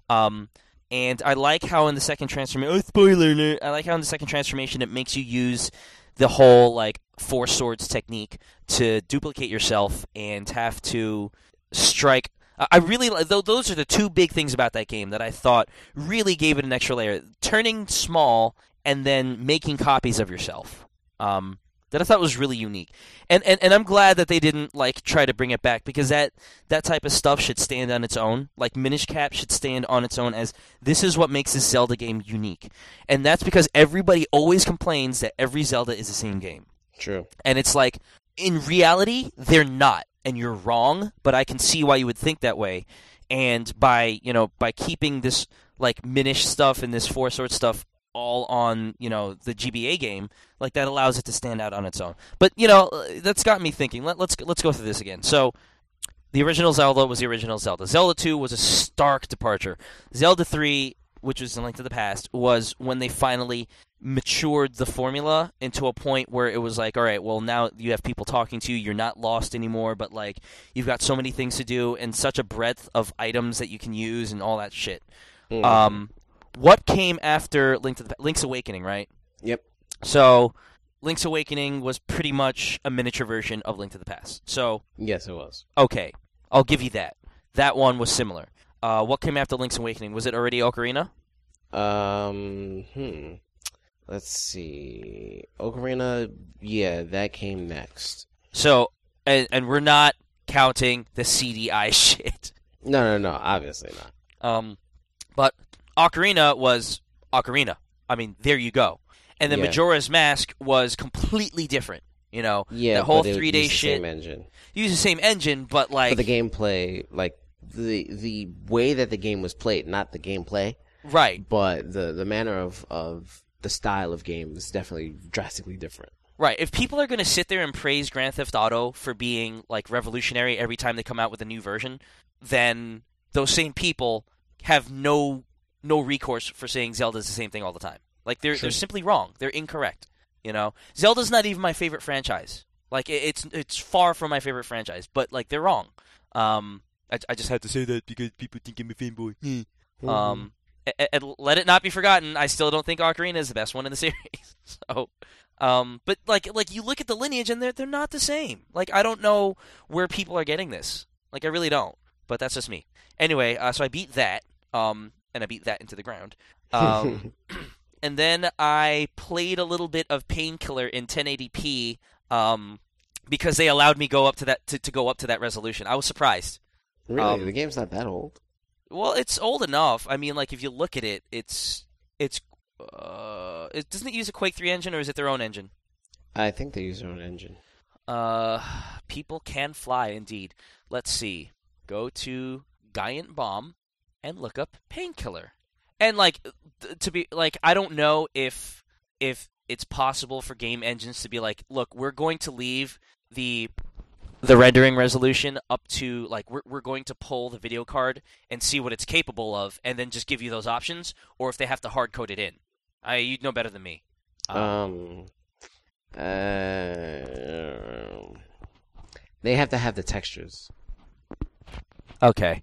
Um, and I like how in the second transformation, oh spoiler alert! I like how in the second transformation it makes you use the whole like four swords technique to duplicate yourself and have to strike. I- really li- tho- those are the two big things about that game that I thought really gave it an extra layer. Turning small and then making copies of yourself. Um, that I thought was really unique, and, and and I'm glad that they didn't like try to bring it back because that that type of stuff should stand on its own. Like Minish Cap should stand on its own as this is what makes this Zelda game unique, and that's because everybody always complains that every Zelda is the same game, True. and it's like in reality they're not, and you're wrong. But I can see why you would think that way, and by you know by keeping this like Minish stuff and this Four Sword stuff all on you know the GBA game, like that allows it to stand out on its own. But you know that's got me thinking. Let, let's let's go through this again. So the original Zelda was the original Zelda. Zelda 2 was a stark departure. Zelda 3, which was in Link to the Past, was when they finally matured the formula into a point where it was like, all right, well now you have people talking to you, you're not lost anymore, but like you've got so many things to do and such a breadth of items that you can use and all that shit. Mhm. Um, what came after Link to the Link's Awakening, right? Yep. So, Link's Awakening was pretty much a miniature version of Link to the Past. So, Yes, it was. okay, I'll give you that. That one was similar. Uh, what came after Link's Awakening? Was it already Ocarina? Um, hmm. Let's see. Ocarina, yeah, that came next. So, and, and we're not counting the CDI [laughs] shit. No, no, no. Obviously not. Um, but Ocarina was Ocarina. I mean, there you go. And then Yeah. Majora's Mask was completely different. You know, Yeah, the whole three day shit Same engine. use the same engine, but like But the gameplay, like the the way that the game was played, not the gameplay, right, but the the manner of of the style of game is definitely drastically different. right. If people are going to sit there and praise Grand Theft Auto for being like revolutionary every time they come out with a new version, then those same people have no no recourse for saying Zelda's the same thing all the time. Like they're True. they're simply wrong. They're incorrect. You know, Zelda's not even my favorite franchise. Like it- it's it's far from my favorite franchise, but like they're wrong. Um, I, I just had to say that because people think I'm a fanboy. Mm-hmm. Um, a- a- and let it not be forgotten, I still don't think Ocarina is the best one in the [laughs] series. so, um, but like like you look at the lineage and they're they're not the same. Like I don't know where people are getting this. Like I really don't. But that's just me. Anyway, uh, so I beat that. Um, and I beat that into the ground. Um, [laughs] [clears throat] and then I played a little bit of Painkiller in 1080p. Um, because they allowed me go up to that to, to go up to that resolution. I was surprised. Really, um, the game's not that old. Well, it's old enough. I mean, like if you look at it, it's it's uh, it doesn't it use a Quake Three engine or is it their own engine? I think they use their own engine. Uh, people can fly indeed. Let's see. Go to Giant Bomb and look up Painkiller. And like th- to be like, I don't know if if it's possible for game engines to be like, look, we're going to leave the the rendering resolution up to like we're we're going to pull the video card and see what it's capable of, and then just give you those options, or if they have to hard code it in. I you'd know better than me. Um, uh, they have to have the textures. Okay.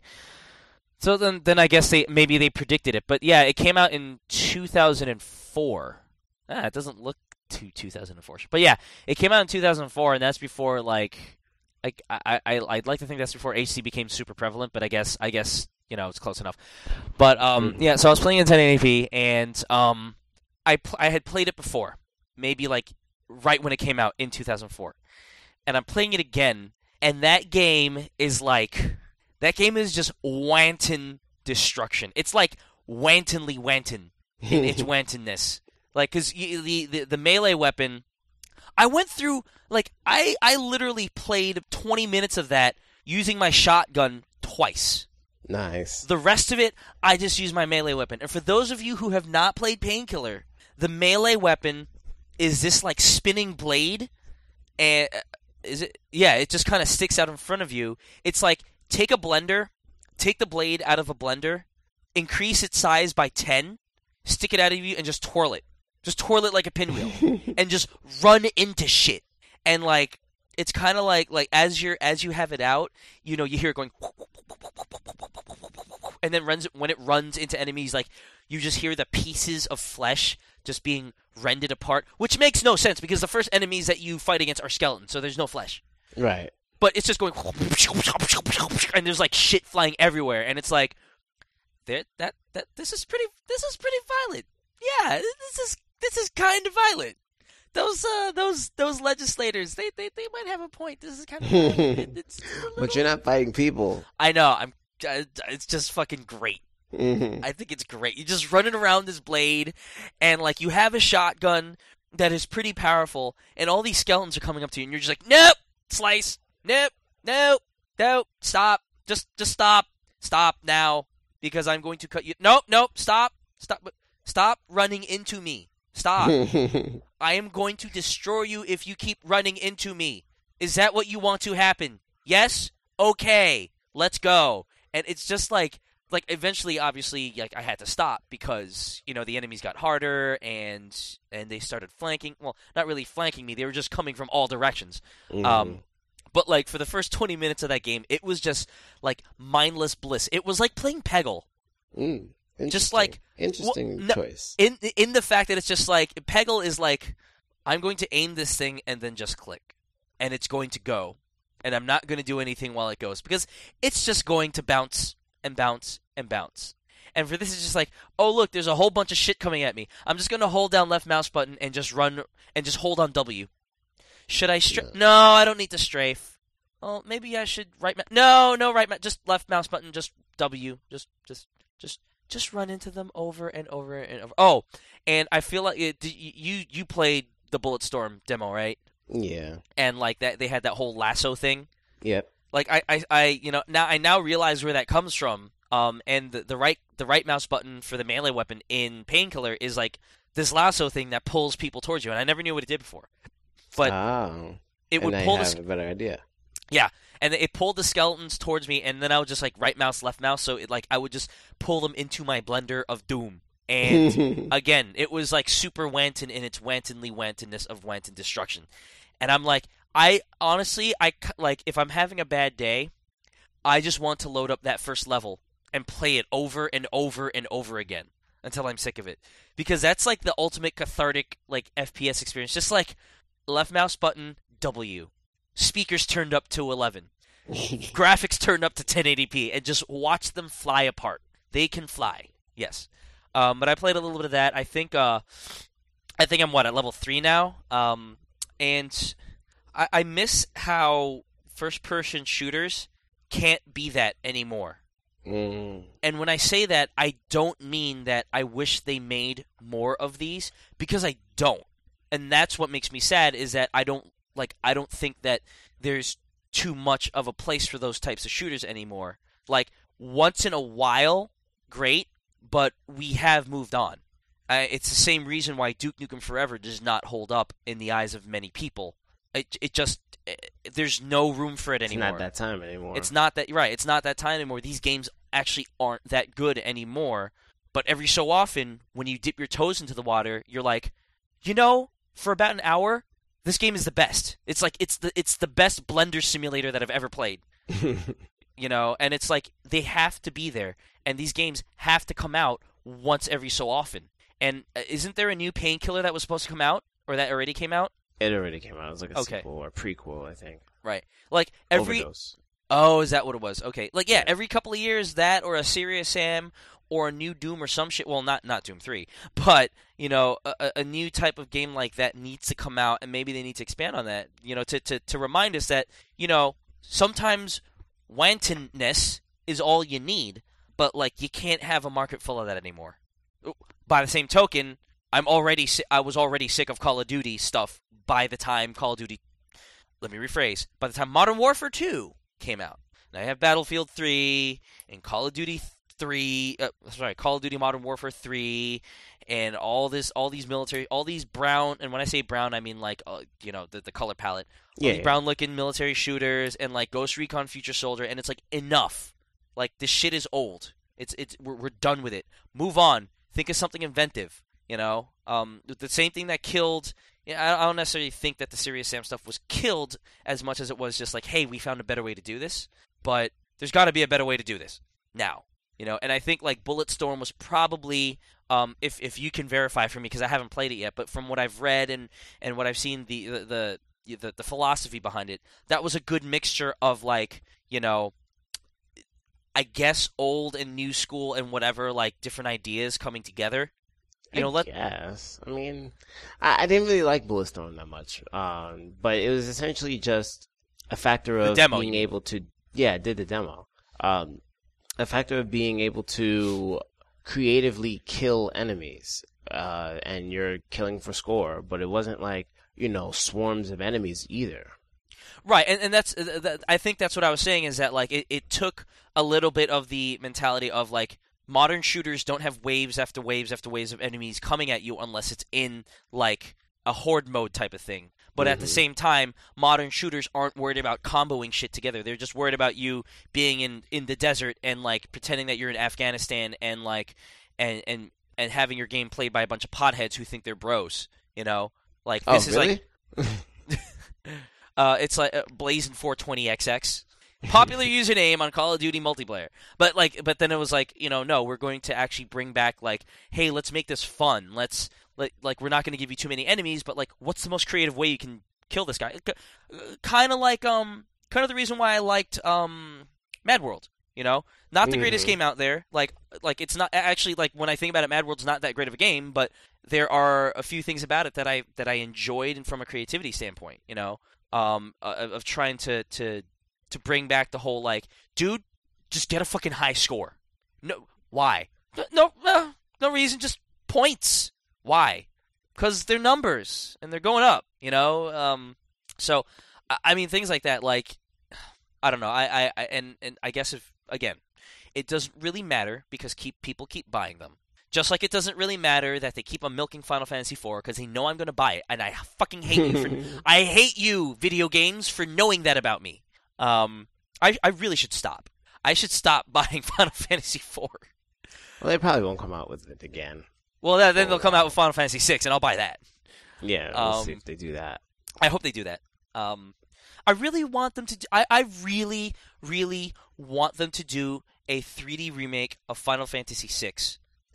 So then, then I guess they maybe they predicted it, but yeah, it came out in 2004. Ah, it doesn't look to 2004, but yeah, it came out in 2004, and that's before like, like I I I'd like to think that's before HD became super prevalent, but I guess I guess you know it's close enough. But um, Mhm. yeah, so I was playing in 1080p, and um, I pl- I had played it before, maybe like right when it came out in 2004, and I'm playing it again, and that game is like that game is just wanton destruction. It's like wantonly wanton in its [laughs] wantonness. Like, cause the, the the melee weapon, I went through like I I literally played 20 minutes of that using my shotgun twice. nice. The rest of it, I just use my melee weapon. And for those of you who have not played Painkiller, the melee weapon is this like spinning blade, and uh, is it? Yeah, it just kind of sticks out in front of you. It's like take a blender, take the blade out of a blender, increase its size by ten, stick it out of you, and just twirl it. Just twirl it like a pinwheel [laughs] and just run into shit. And like it's kind of like like as you're as you have it out, you know, you hear it going [laughs] and then runs when it runs into enemies like you just hear the pieces of flesh just being rended apart, which makes no sense because the first enemies that you fight against are skeletons, so there's no flesh. right. But it's just going [laughs] and there's like shit flying everywhere and it's like that that that this is pretty this is pretty violent. Yeah, this is this is kind of violent. Those uh those those legislators, they they, they might have a point. This is kind of violent. [laughs] It's a But you're not fighting people. I know. I'm it's just fucking great. Mhm. I think it's great. You're just running around this blade, and like you have a shotgun that is pretty powerful, and all these skeletons are coming up to you, and you're just like, nope, slice, nope, nope, nope, stop, just just stop, stop now, because I'm going to cut you. Nope, nope, stop, stop, stop running into me, stop. [laughs] I am going to destroy you if you keep running into me. Is that what you want to happen? Yes? Okay. Let's go. And it's just like like eventually obviously like I had to stop because, you know, the enemies got harder and and they started flanking. Well, not really flanking me. They were just coming from all directions. Mhm. Um but like for the first 20 minutes of that game, it was just like mindless bliss. It was like playing Peggle. Mm. Just like- interesting well, no- choice. in in the fact that it's just like Peggle is like I'm going to aim this thing and then just click and it's going to go and I'm not going to do anything while it goes because it's just going to bounce and bounce and bounce. And for this it's just like, oh look, there's a whole bunch of shit coming at me. I'm just going to hold down left mouse button and just run and just hold on W. Should I strafe? No. No. I don't need to strafe. Oh, maybe I should right. Ma- no, no, right. Ma- just left mouse button. Just W. Just, just, just, just run into them over and over and over. Oh, and I feel like it, you you played the Bulletstorm demo, right? Yeah. And like that, they had that whole lasso thing. Yep. Like I, I, I, you know, now I now realize where that comes from. Um, and the, the right the right mouse button for the melee weapon in Painkiller is like this lasso thing that pulls people towards you, and I never knew what it did before. But oh. it would and pull I have a better idea. And it pulled the skeletons towards me, and then I would just like right mouse, left mouse, so it like I would just pull them into my blender of doom. And [laughs] again, it was like super Wanton in its Wantonly Wantonness of Wanton destruction. And I'm like, I honestly, I like if I'm having a bad day, I just want to load up that first level and play it over and over and over again until I'm sick of it. Because that's like the ultimate cathartic like FPS experience. Just like left mouse button W, speakers turned up to 11, [laughs] graphics turned up to 1080p, and just watch them fly apart. They can fly. Yes. Um, but I played a little bit of that. I think uh, I think I'm what at level three now. Um, and I, I miss how first-person shooters can't be that anymore. Mm. And when I say that, I don't mean that I wish they made more of these because I don't. And that's what makes me sad is that I don't like I don't think that there's too much of a place for those types of shooters anymore. Like once in a while, great, but we have moved on. Uh, it's the same reason why Duke Nukem Forever does not hold up in the eyes of many people. It, it just it, there's no room for it It's anymore. not that time anymore. It's not that right. It's not that time anymore. These games actually aren't that good anymore. But every so often, when you dip your toes into the water, you're like, you know, for about an hour, this game is the best. It's like it's the it's the best Blender simulator that I've ever played. [laughs] You know, and it's like they have to be there, and these games have to come out once every so often. And uh, isn't there a new Painkiller that was supposed to come out, or that already came out? It already came out. It was like a Okay. sequel or prequel, I think. Right. Like every Overdose. Oh, is that what it was? Okay. Like yeah, Yeah. every couple of years that or a Serious Sam or a new Doom or some shit. Well, not not Doom 3, but you know, a, a- new type of game like that needs to come out and maybe they need to expand on that, you know, to to to remind us that, you know, sometimes wantonness is all you need, but like you can't have a market full of that anymore. By the same token, I'm already I was already sick of Call of Duty stuff by the time Call of Duty let me rephrase. By the time Modern Warfare 2 came out, now you have Battlefield 3 and Call of Duty 3, uh, sorry, Call of Duty Modern Warfare 3 and all this all these military all these brown and when I say brown I mean like uh, you know the, the color palette. Yeah, brown looking military shooters and like Ghost Recon Future Soldier and it's like enough. Like this shit is old. It's it's we're, we're done with it. Move on. Think of something inventive, you know? Um the same thing that killed yeah, I don't necessarily think that the Serious Sam stuff was killed as much as it was just like, hey, we found a better way to do this. But there's got to be a better way to do this now, you know. And I think like Bulletstorm was probably, um, if if you can verify for me because I haven't played it yet, but from what I've read and and what I've seen, the the the, the, philosophy behind it, that was a good mixture of like, you know. I guess old and new school and whatever like different ideas coming together. You know, I let guess. I mean, I, I didn't really like Bulletstorm that much, um, but it was essentially just a factor of demo, being able to. Yeah, I did the demo. Um, a factor of being able to creatively kill enemies, uh, and you're killing for score, but it wasn't like you know swarms of enemies either. Right, and, and that's that, I think that's what I was saying is that like it, it took a little bit of the mentality of like modern shooters don't have waves after waves after waves of enemies coming at you unless it's in like a horde mode type of thing. But at the same time, modern shooters aren't worried about comboing shit together. They're just worried about you being in, in the desert and like pretending that you're in Afghanistan and like and and and having your game played by a bunch of potheads who think they're bros. You know, like Oh, this is really? like [laughs] uh, it's like uh, Blazing 420XX. Popular [laughs] username on Call of Duty multiplayer. But like but then it was like, you know, no, we're going to actually bring back like, hey, let's make this fun. Let's like like we're not going to give you too many enemies, but like what's the most creative way you can kill this guy? Kind of like um kind of the reason why I liked um Mad World. You know, not the greatest Mhm. game out there. Like, like it's not actually like when I think about it, Mad World's not that great of a game, but there are a few things about it that I that I enjoyed, and from a creativity standpoint, you know, um, uh, of of trying to to to bring back the whole like, dude, just get a fucking high score. No, why? No, no, no reason. Just points. Why? Because they're numbers and they're going up. You know. Um. So, I, mean, things like that. Like, [sighs] I don't know. I, I, I and and I guess if again, it doesn't really matter because keep people keep buying them. Just like it doesn't really matter that they keep on milking Final Fantasy IV because they know I'm going to buy it, and I fucking hate you for [laughs] I hate you, video games, for knowing that about me. Um, I I really should stop. I should stop [laughs] buying [laughs] Final Fantasy IV. well, they probably won't come out with it again. Well, then then they'll come out with Final Fantasy VI, and I'll buy that. Yeah, we'll see Um, if they do that. I hope they do that. Um, I really want them to. Do, I I really really want them to do a 3D remake of Final Fantasy VI,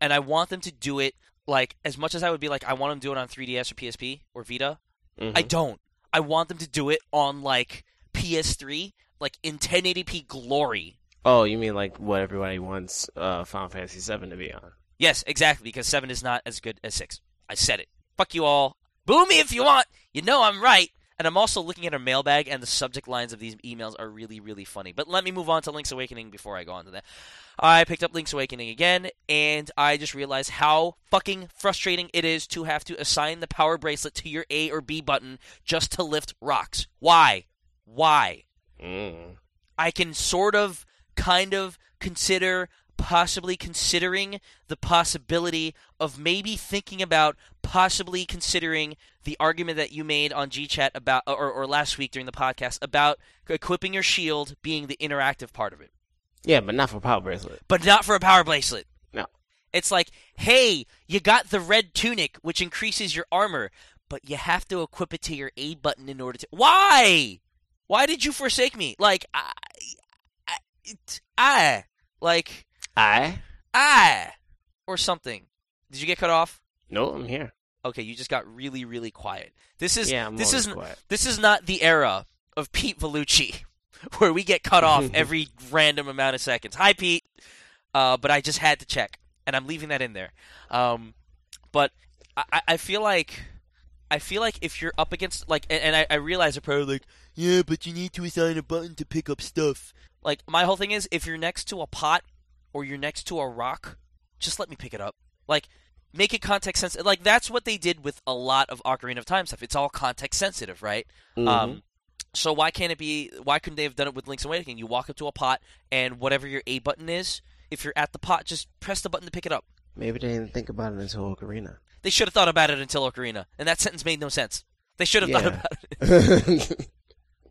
and I want them to do it like as much as I would be like I want them to do it on 3DS or PSP or Vita. Mhm. I don't. I want them to do it on like PS3, like in 1080p glory. Oh, you mean like what everybody wants uh, Final Fantasy VII to be on? Yes, exactly, because 7 is not as good as 6. I said it. Fuck you all. Boo me if you want. You know I'm right. And I'm also looking at our mailbag, and the subject lines of these emails are really, really funny. But let me move on to Link's Awakening before I go on to that. I picked up Link's Awakening again, and I just realized how fucking frustrating it is to have to assign the power bracelet to your A or B button just to lift rocks. Why? Why? Mm. I can sort of, kind of consider, possibly considering the possibility of maybe thinking about possibly considering the argument that you made on GChat about, or, or last week during the podcast about equipping your shield being the interactive part of it, Yeah, but not for Power Bracelet. but not for a power bracelet. No. It's like, hey, you got the red tunic, which increases your armor, but you have to equip it to your A button in order to. Why? Why did you forsake me? Like, I, I, I like, I? I, or something. Did you get cut off? No, I'm here. Okay, you just got really, really quiet. This is yeah, I'm this is quiet. this is not the era of Pete Vellucci, [laughs] where we get cut off [laughs] every random amount of seconds. Hi, Pete. Uh, but I just had to check, and I'm leaving that in there. Um, but I, I- feel like I feel like if you're up against like, and, and I, I realize they're probably like, yeah, but you need to assign a button to pick up stuff. Like my whole thing is, if you're next to a pot or you're next to a rock, just let me pick it up. Like make it context sensitive. Like that's what they did with a lot of Ocarina of Time stuff. It's all context sensitive, right? Mhm. Um, so why can't it be? Why couldn't they have done it with Link's Awakening? You walk up to a pot, and whatever your A button is, if you're at the pot, just press the button to pick it up. Maybe they didn't think about it until Ocarina. They should have thought about it until Ocarina, and that sentence made no sense. They should have thought about it. [laughs]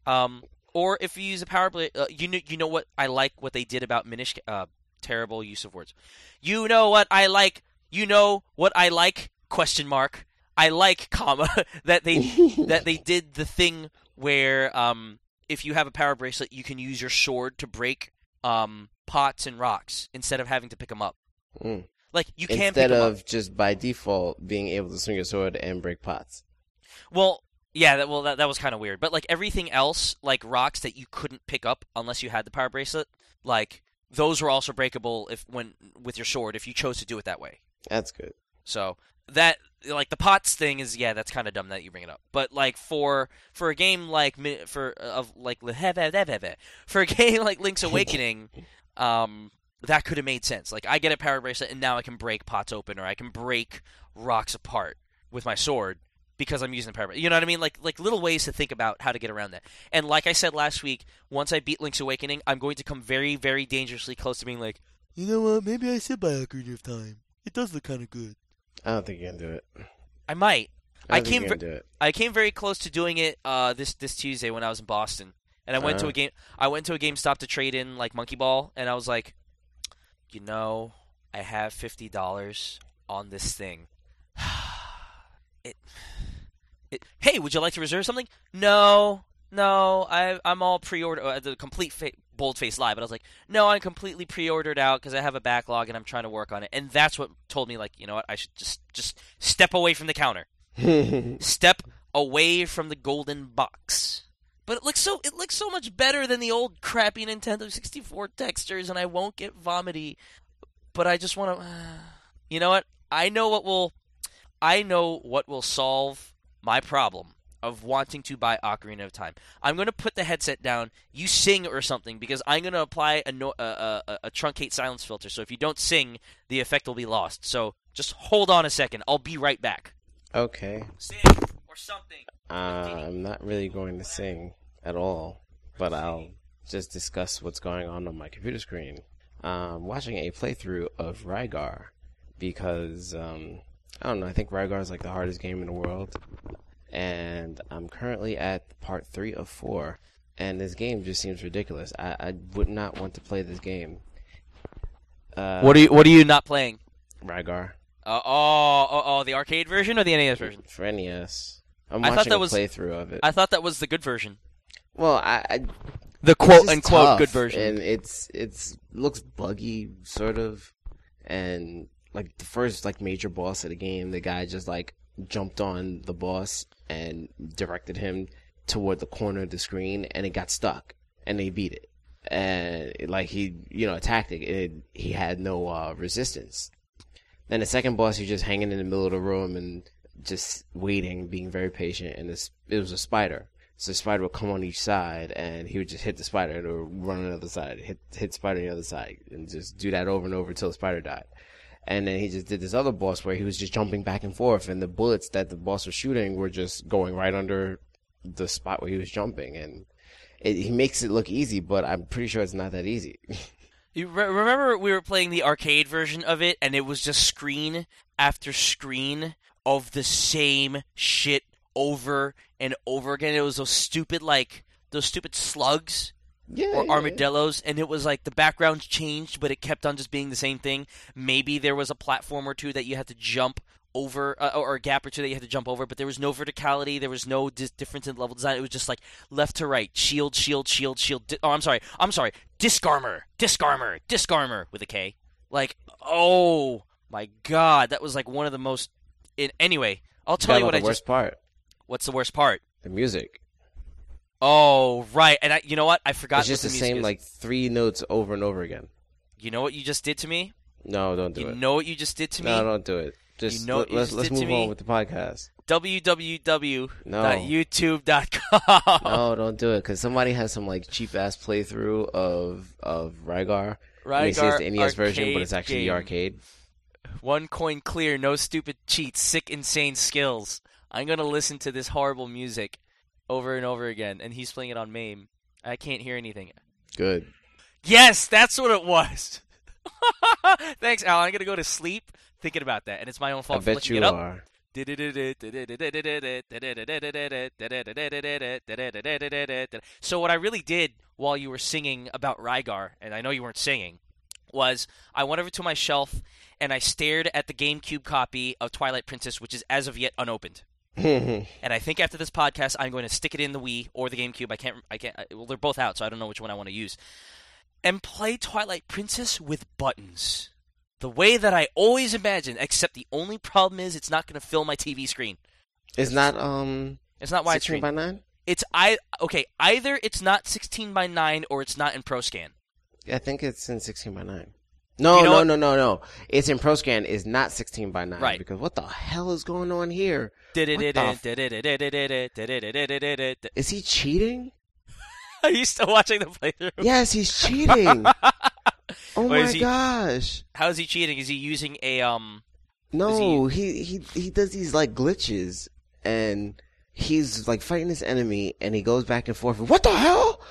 Um, or if you use a power blade, uh, you know, you know what I like what they did about Minish. Uh, terrible use of words. You know what I like. You know what I like? Question mark. I like comma [laughs] that they [laughs] that they did the thing where um if you have a power bracelet you can use your sword to break um pots and rocks instead of having to pick them up. Mm. Like you can Instead of just by default being able to swing your sword and break pots. Well, yeah, that, well that that was kind of weird. But like everything else, like rocks that you couldn't pick up unless you had the power bracelet, like those were also breakable if when with your sword if you chose to do it that way. That's good. So that like the pots thing is yeah that's kind of dumb that you bring it up. But like for for a game like for of like [laughs] for a game like Link's Awakening, [laughs] um that could have made sense. Like I get a power bracelet and now I can break pots open or I can break rocks apart with my sword because I'm using the power. You know what I mean? Like like little ways to think about how to get around that. And like I said last week, once I beat Link's Awakening, I'm going to come very very dangerously close to being like, you know what? Maybe I should buy Ocarina of Time. It does look kind of good. I don't think you can do it. I might. I, I came ver- can do it. I came very close to doing it uh, this this Tuesday when I was in Boston, and I went to Uh-huh. a game. I went to a GameStop to trade in like Monkey Ball, and I was like, you know, I have fifty dollars on this thing. [sighs] it. Hey, would you like to reserve something? No, no. I I'm all pre-order. Uh, the complete fa- bold face lie, but I was like, no, I'm completely pre-ordered out because I have a backlog and I'm trying to work on it. And that's what told me like, you know what, I should just just step away from the counter [laughs] step away from the golden box. But it looks so it looks so much better than the old crappy Nintendo 64 textures, and I won't get vomity. But I just want to. [sighs] You know what? I know what will. I know what will solve my problem of wanting to buy Ocarina of Time. I'm going to put the headset down. You sing or something because I'm going to apply a, no, a, a, a truncate silence filter. So if you don't sing, the effect will be lost. So just hold on a second. I'll be right back. Okay. Sing or something. Uh, I'm not really going to sing at all, but I'll just discuss what's going on on my computer screen. I'm watching a playthrough of Rygar because um, I don't know. I think Rygar is like the hardest game in the world, and I'm currently at part three of four. And this game just seems ridiculous. I, I would not want to play this game. Uh, What are you What are you not playing? Rygar Uh, oh, oh, oh, the arcade version or the NES version? for NES? I'm I thought watching that a was- playthrough of it. I thought that was the good version, well, I, I the quote unquote tough, good version. and it's it's looks buggy sort of, and like the first like major boss of the game, the guy just like jumped on the boss and directed him toward the corner of the screen, and it got stuck, and they beat it, and like he you know attacked it, it he had no uh, resistance. Then the second boss, he's just hanging in the middle of the room and just waiting, being very patient, and this it was a spider. So the spider would come on each side, and he would just hit the spider, and it would run on the other side, hit hit spider on the other side, and just do that over and over until the spider died. And then he just did this other boss where he was just jumping back and forth, and the bullets that the boss was shooting were just going right under the spot where he was jumping, and it, he makes it look easy, but I'm pretty sure it's not that easy. [laughs] You re- remember we were playing the arcade version of it, and it was just screen after screen of the same shit over and over again. It was those stupid like those stupid slugs yeah, or yeah. armadillos, and it was like the backgrounds changed, but it kept on just being the same thing. Maybe there was a platform or two that you had to jump over, uh, or a gap or two that you had to jump over, but there was no verticality. There was no dis- difference in level design. It was just like left to right, shield, shield, shield, shield. Di- oh, I'm sorry, I'm sorry. Disc armor, disc armor, disc armor with a K. Like, oh my god, that was like one of the most. In anyway, I'll tell Forgot you what about I the worst just. part, What's the worst part? the music. Oh right, and I, you know what? I forgot. It's just what the same is. like three notes over and over again. You know what you just did to me? No, don't do you it. You know what you just did to me? no, don't do it. Just know what let, you let's let's move on with the podcast. www.youtube.com. No, don't do it because somebody has some like cheap ass playthrough of of Rygar. they say it's the NES version, but it's actually the arcade. One coin clear, no stupid cheats, sick, insane skills. I'm gonna listen to this horrible music over and over again, and he's playing it on MAME. I can't hear anything. Good. Yes, that's what it was. [laughs] Thanks, Al. I'm gonna go to sleep thinking about that, and it's my own I fault for bet looking you it up. are. [laughs] So what I really did while you were singing about Rygar, and I know you weren't singing, was I went over to my shelf and I stared at the GameCube copy of Twilight Princess, which is as of yet unopened. [laughs] And I think after this podcast, I'm going to stick it in the Wii or the GameCube. I can't. I can't. Well, they're both out, so I don't know which one I want to use. And play Twilight Princess with buttons, the way that I always imagined. Except the only problem is it's not going to fill my TV screen. it's not um It's not sixteen widescreen. by nine. It's I okay. Either it's not 16 by 9 or it's not in ProScan. I think it's in sixteen by nine. No, You know no, what? no, no, no. It's in ProScan. Is not sixteen by nine. Right. Because what the hell is going on here? Are Is he cheating? Are you still watching the playthrough? Yes, he's cheating. oh my he- gosh. How is he cheating? Is he using a um? No, he, he he does these like glitches, and he's like fighting this enemy, and he goes back and forth. What the hell?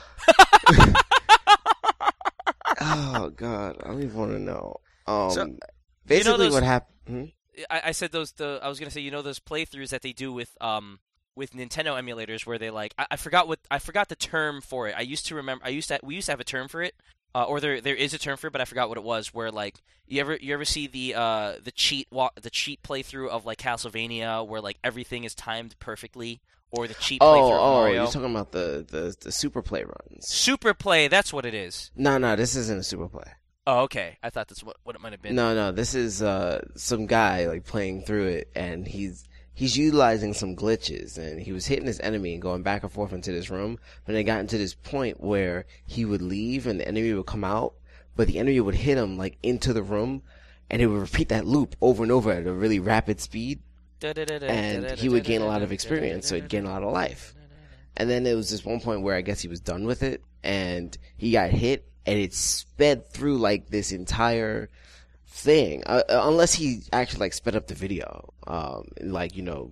Oh god, I don't even want to know. Um, So, basically, those- what happened? I, I said those. The I was gonna say you know those playthroughs that they do with um with Nintendo emulators where they like I, I forgot what I forgot the term for it. I used to remember. I used to we used to have a term for it. Uh, or there there is a term for it, but I forgot what it was. Where like you ever you ever see the uh the cheat wa- the cheat playthrough of like Castlevania where like everything is timed perfectly, or the cheat Oh, oh, you're talking about the, the the super play runs. Super play, that's what it is. No, no, this isn't a super play. Oh, okay. I thought that's what, what it might have been. No, no, this is uh some guy like playing through it, and he's he's utilizing some glitches and he was hitting his enemy and going back and forth into this room. But it got into this point where he would leave and the enemy would come out, but the enemy would hit him like into the room and it would repeat that loop over and over at a really rapid speed. And he would gain a lot of experience, so he'd gain a lot of life. And then there was this one point where I guess he was done with it and he got hit and it sped through like this entire thing uh, uh, unless he actually like sped up the video um like you know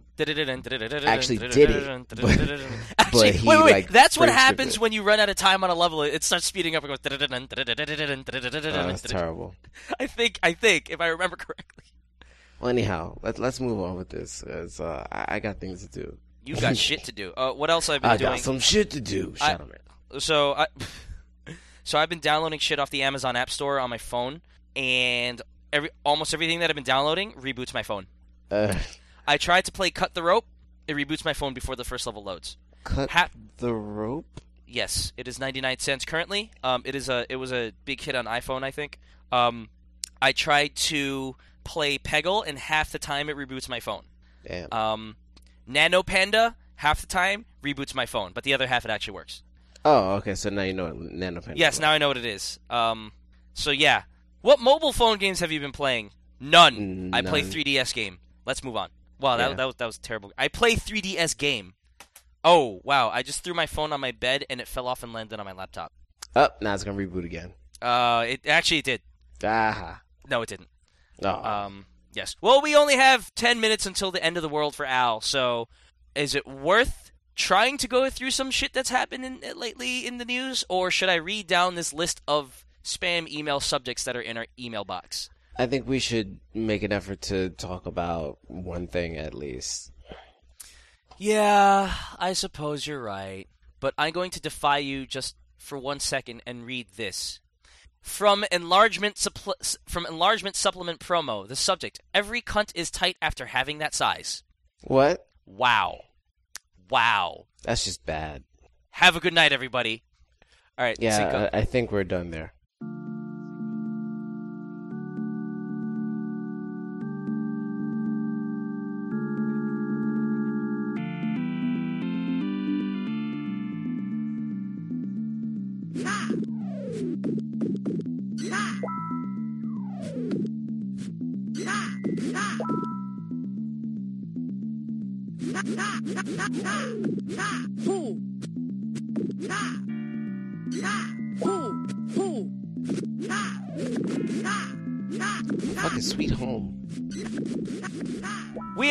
actually did it, [laughs] but- [laughs] Actually, but wait, wait, like, That's what happens it. when you run out of time on a level. It starts speeding up and goes. oh, that's [laughs] terrible I think, I think, if I remember correctly, well anyhow let, let's move on with this as uh, I, I got things to do you got [laughs] shit to do. Uh, what else I've been I doing? got some shit to do I- shut up man. so I, [laughs] so I've been downloading shit off the Amazon App Store on my phone, and every almost everything that I've been downloading reboots my phone. uh, I tried to play Cut the Rope. It reboots my phone before the first level loads. cut Ha- the rope Yes, it is 99 cents currently. Um, it is a it was a big hit on iPhone, I think. Um, I tried to play Peggle, and half the time it reboots my phone. damn Um, Nano Panda, half the time reboots my phone, but the other half it actually works. oh okay so now you know what nano pen Yes, now I know what it is. Um, so yeah, what mobile phone games have you been playing? None. Mm, I play 3DS game. Let's move on. Wow, that, Yeah. that was that was terrible. I play 3DS game. Oh wow! I just threw my phone on my bed and it fell off and landed on my laptop. oh now it's gonna reboot again Uh, it actually it did. ah No, it didn't. Oh. Um, yes. Well, we only have ten minutes until the end of the world for Al. So, is it worth trying to go through some shit that's happened in, lately in the news, or should I read down this list of spam email subjects that are in our email box? I think we should make an effort to talk about one thing at least. Yeah, I suppose you're right. But I'm going to defy you just for one second and read this. From enlargement suppl- from enlargement supplement promo, the subject: Every cunt is tight after having that size. What? Wow, wow. That's just bad. Have a good night, everybody. All right, Yeah, I think we're done there.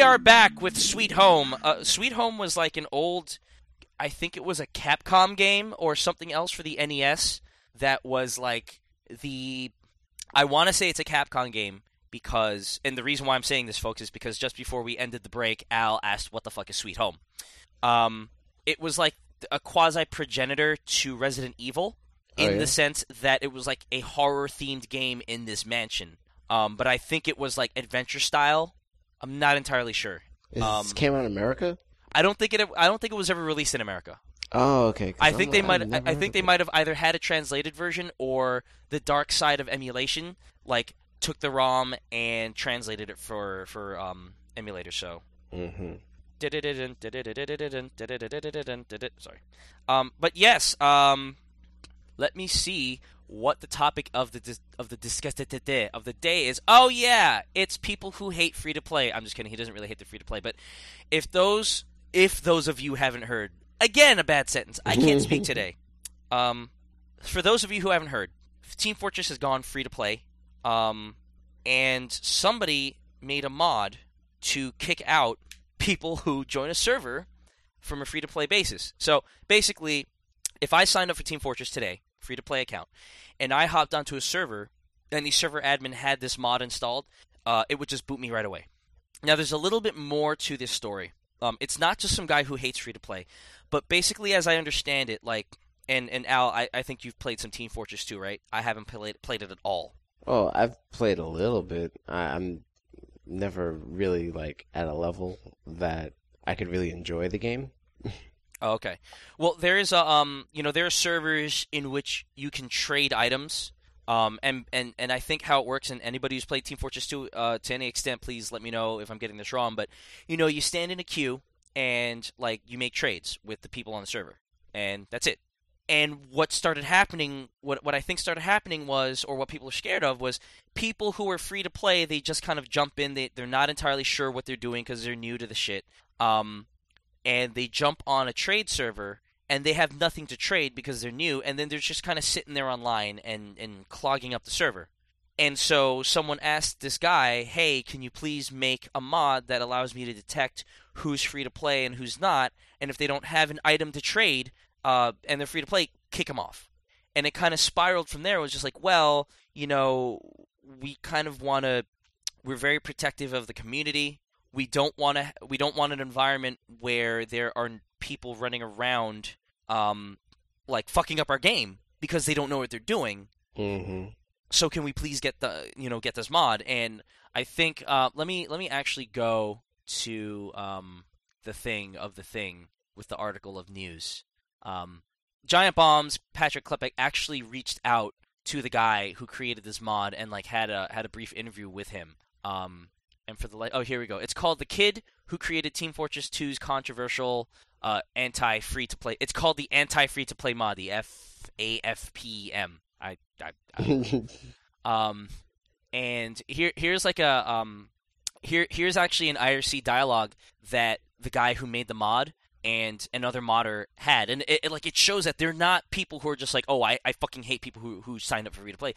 Are back with Sweet Home. Uh, Sweet Home was like an old, I think it was a Capcom game or something else for the NES that was like the. I want to say it's a Capcom game because, and the reason why I'm saying this, folks, is because just before we ended the break, Al asked, "What the fuck is Sweet Home?" Um, it was like a quasi progenitor to Resident Evil Oh, in yeah? the sense that it was like a horror themed game in this mansion. Um, but I think it was like adventure style. I'm not entirely sure. This Um, came out in America? I don't think it. I don't think it was ever released in America. Oh, okay. I I'm think they might. I, I think they might have either had a translated version or the dark side of emulation, like took the ROM and translated it for for um, emulator. So Mhm. Did it it and did it it and did it it did it sorry. Um, but yes, um, let me see what the topic of the dis- of the discuss of the day is. Oh yeah, it's people who hate free to play. I'm just kidding. He doesn't really hate the free to play, but if those if those of you haven't heard, again a bad sentence. I can't speak [laughs] today. Um, for those of you who haven't heard, Team Fortress has gone free to play. Um, and somebody made a mod to kick out people who join a server from a free to play basis. So basically, if I signed up for Team Fortress today, free to play account, and I hopped onto a server and the server admin had this mod installed, uh, it would just boot me right away. Now, there's a little bit more to this story. Um, it's not just some guy who hates free to play, but basically, as I understand it, like, and, and Al, I, I think you've played some Team Fortress 2, right? I haven't played played it at all. Oh, I've played a little bit. I, I'm never really like at a level that I could really enjoy the game. Oh, okay. Well, there is a um, you know, there are servers in which you can trade items Um, and, and, and I think how it works, and anybody who's played Team Fortress 2 uh, to any extent, please let me know if I'm getting this wrong. But, you know, you stand in a queue and, like, you make trades with the people on the server. And that's it. And what started happening, what, what I think started happening was, or what people are scared of, was people who are free to play, they just kind of jump in. They, they're not entirely sure what they're doing because they're new to the shit. Um, and they jump on a trade server and they have nothing to trade because they're new, and then they're just kind of sitting there online and, and clogging up the server. And so someone asked this guy, hey, can you please make a mod that allows me to detect who's free to play and who's not? And if they don't have an item to trade uh, and they're free to play, kick them off. And it kind of spiraled from there. It was just like, well, you know, we kind of want to, we're very protective of the community. We don't want to, we don't want an environment where there are people running around um, like fucking up our game because they don't know what they're doing. Mm-hmm. So can we please get the you know get this mod? And I think uh, let me let me actually go to um, the thing of the thing with the article of news. Um, Giant Bombs Patrick Klepek actually reached out to the guy who created this mod and like had a had a brief interview with him. Um, and for the oh here we go. It's called the kid who created Team Fortress 2's controversial uh, anti free to play. It's called the anti free to play mod, the F A F P M. I, I, I [laughs] um, and here here's like a um, here here's actually an IRC dialogue that the guy who made the mod and another modder had, and it, it, like it shows that they're not people who are just like, oh, I, I fucking hate people who, who signed up for free to play.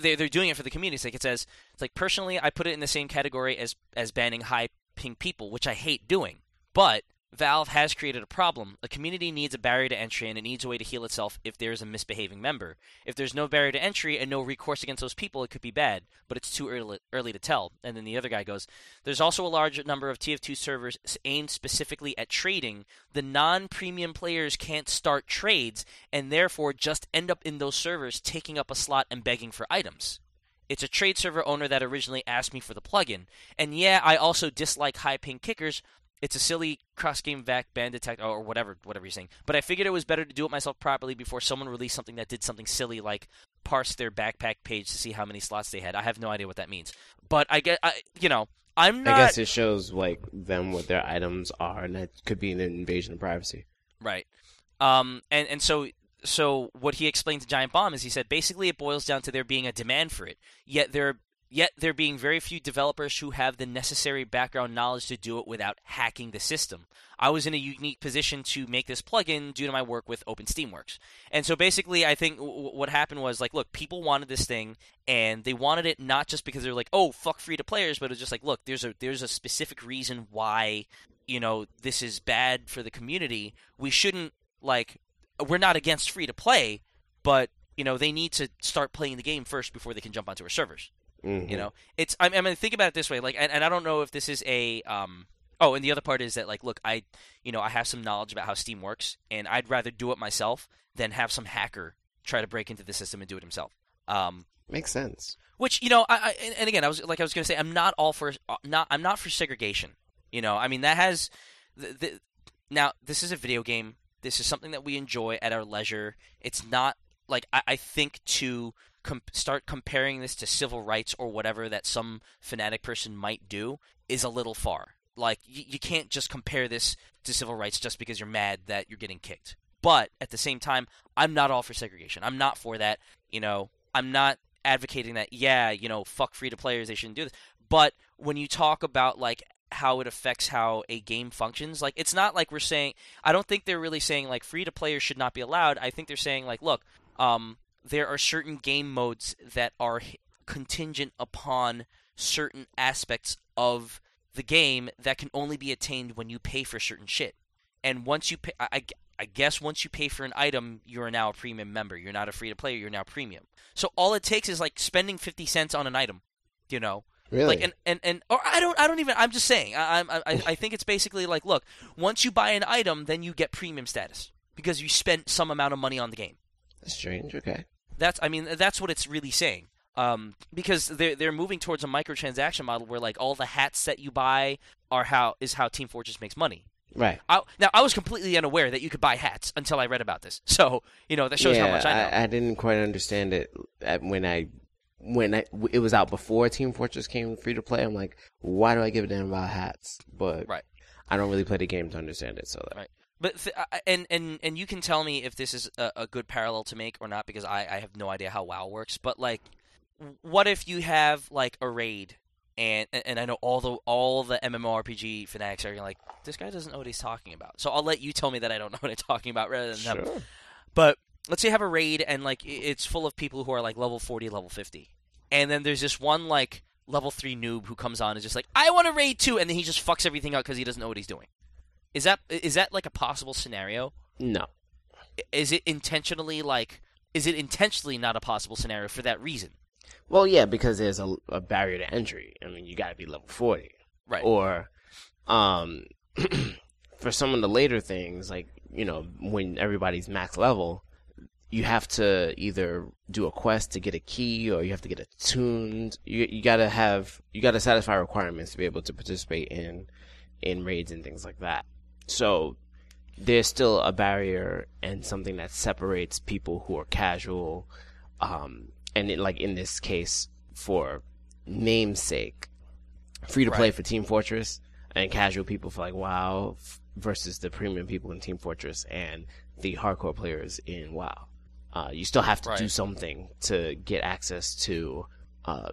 They're they're doing it for the community. Like it says, it's like personally, I put it in the same category as as banning high ping people, which I hate doing, but Valve has created a problem. A community needs a barrier to entry and it needs a way to heal itself if there is a misbehaving member. If there's no barrier to entry and no recourse against those people, it could be bad, but it's too early, early to tell. And then the other guy goes, There's also a large number of TF2 servers aimed specifically at trading. The non premium players can't start trades and therefore just end up in those servers taking up a slot and begging for items. It's a trade server owner that originally asked me for the plugin. And yeah, I also dislike high ping kickers, it's a silly cross game vac band detect or whatever whatever you're saying. But I figured it was better to do it myself properly before someone released something that did something silly like parse their backpack page to see how many slots they had. I have no idea what that means. But I get I, you know, I'm not I guess it shows like them what their items are and that could be an invasion of privacy. Right. Um and and so so what he explained to Giant Bomb is he said basically it boils down to there being a demand for it. Yet there Yet there being very few developers who have the necessary background knowledge to do it without hacking the system. I was in a unique position to make this plugin due to my work with OpenSteamWorks. And so basically, I think w- what happened was like, look, people wanted this thing, and they wanted it not just because they're like, oh, fuck free to players, but it's just like, look, there's a there's a specific reason why you know this is bad for the community. We shouldn't like we're not against free to play, but you know they need to start playing the game first before they can jump onto our servers. Mm-hmm. You know, it's I, I mean think about it this way, like, and, and I don't know if this is a um. Oh, and the other part is that like, look, I you know I have some knowledge about how Steam works, and I'd rather do it myself than have some hacker try to break into the system and do it himself. Um, Makes sense. which you know, I, I and- and again, I was like I was going to say, I'm not all for uh, not I'm not for segregation. You know, I mean that has the, the now this is a video game. This is something that we enjoy at our leisure. It's not like I, I think to com- start comparing this to civil rights or whatever that some fanatic person might do is a little far. Like you, you can't just compare this to civil rights just because you're mad that you're getting kicked. But at the same time, I'm not all for segregation. I'm not for that. You know, I'm not advocating that. Yeah, you know, fuck free to players. They shouldn't do this. But when you talk about like how it affects how a game functions, like it's not like we're saying. I don't think they're really saying like free to players should not be allowed. I think they're saying like, look, um, there are certain game modes that are contingent upon certain aspects of the game that can only be attained when you pay for certain shit. And once you pay, I, I- I guess once you pay for an item, you're now a premium member. You're not a free to play. You're now premium. So all it takes is like spending fifty cents on an item, you know, Really? like and, and and or I don't I don't even I'm just saying I I I think it's basically like look once you buy an item then you get premium status because you spent some amount of money on the game. That's strange. Okay. That's I mean that's what it's really saying. Um, because they're they're moving towards a microtransaction model where like all the hats that you buy are how is how Team Fortress makes money. Right. I, now I was completely unaware that you could buy hats until I read about this. [laughs] So you know that shows yeah, how much I know. I, didn't quite understand it when I when I, it was out before Team Fortress came free to play. I'm like, why do I give a damn about hats? But Right. I don't really play the game to understand it. So that, Right. But th- and and and you can tell me if this is a, a good parallel to make or not because I, I have no idea how WoW works. But like, what if you have like a raid and and I know all the all the MMORPG fanatics are like this guy doesn't know what he's talking about. So I'll let you tell me that I don't [laughs] know what I'm talking about rather than them. sure. But let's say you have a raid and like it's full of people who are like level 40, level 50. And then there's this one like level 3 noob who comes on and is just like, "I want to raid too." And then he just fucks everything up cuz he doesn't know what he's doing. Is that is that like a possible scenario? No. Is it intentionally like is it intentionally not a possible scenario for that reason? Well, yeah, because there's a, a barrier to entry. I mean, you got to be level forty. Right. Or, um, [clears throat] for some of the later things, like you know, when everybody's max level, you have to either do a quest to get a key, or you have to get it tuned. You you gotta have you gotta satisfy requirements to be able to participate in in raids and things like that. So there's still a barrier and something that separates people who are casual, um, and it, like in this case for namesake, free to play Right. for Team Fortress and casual people for like WoW f- versus the premium people in Team Fortress and the hardcore players in WoW. Uh, you still have to do something to get access to um,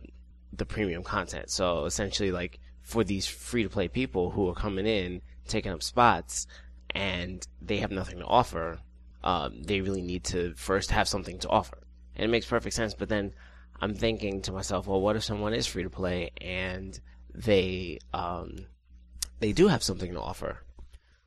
the premium content. So essentially, like for these free to play people who are coming in, taking up spots, and they have nothing to offer, um, they really need to first have something to offer. And it makes perfect sense. But then I'm thinking to myself, well, what if someone is free to play and they um, they do have something to offer?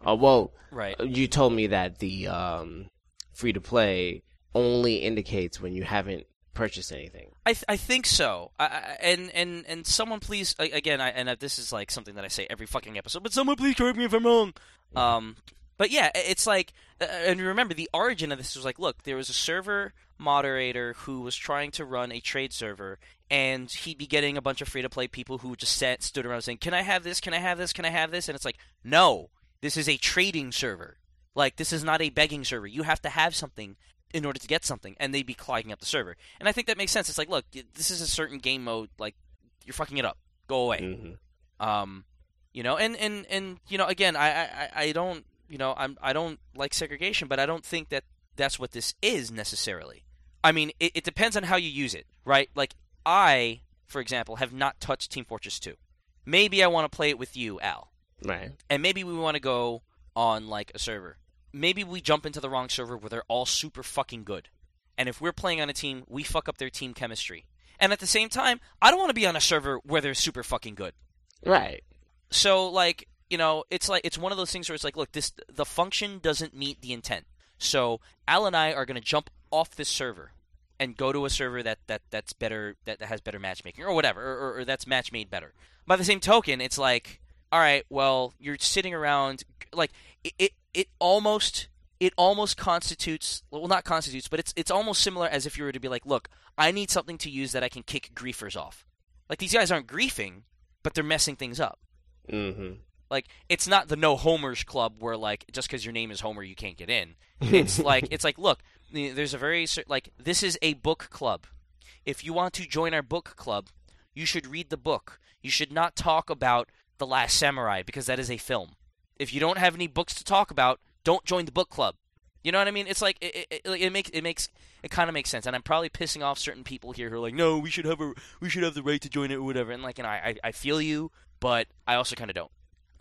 Uh, well, Right. you told me that the um, free to play only indicates when you haven't purchased anything. I, th- I think so. I, I, and and and someone please again. I, and uh, this is like something that I say every fucking episode. But someone please correct me if I'm wrong. Um, but yeah, it's like, uh, and remember the origin of this was like, look, there was a server moderator who was trying to run a trade server, and he'd be getting a bunch of free to play people who just sat stood around saying, "Can I have this? Can I have this? Can I have this?" And it's like, no, this is a trading server. Like this is not a begging server. You have to have something in order to get something, and they'd be clogging up the server. And I think that makes sense. It's like, look, this is a certain game mode. Like you're fucking it up. Go away. hmm Um, you know, and and and you know, again, I I, I- I don't, you know, I'm I don't like segregation, but I don't think that that's what this is necessarily. I mean, it, it depends on how you use it, right? Like I, for example, have not touched Team Fortress 2. Maybe I want to play it with you, Al Right. and maybe we want to go on like a server. Maybe we jump into the wrong server where they're all super fucking good. And if we're playing on a team, we fuck up their team chemistry. And at the same time, I don't want to be on a server where they're super fucking good. Right. So like, you know, it's like it's one of those things where it's like, look, this the function doesn't meet the intent. So Al and I are going to jump off this server and go to a server that, that that's better that, that has better matchmaking or whatever or, or, or that's match made better. By the same token, it's like, all right, well, you're sitting around like it it, it almost it almost constitutes well not constitutes, but it's it's almost similar as if you were to be like, look, I need something to use that I can kick griefers off. Like these guys aren't griefing, but they're messing things up. mm-hmm. Like it's not the no homers club where like just because your name is Homer you can't get in. It's [laughs] like it's like look, there's a very like this is a book club. If you want to join our book club, you should read the book. You should not talk about the Last Samurai because that is a film. If you don't have any books to talk about, don't join the book club. You know what I mean? It's like it, it, it, makes it makes it kind of makes sense, and I'm probably pissing off certain people here who are like, "No, we should have a we should have the right to join it or whatever." And like, and I I, I feel you, but I also kind of don't.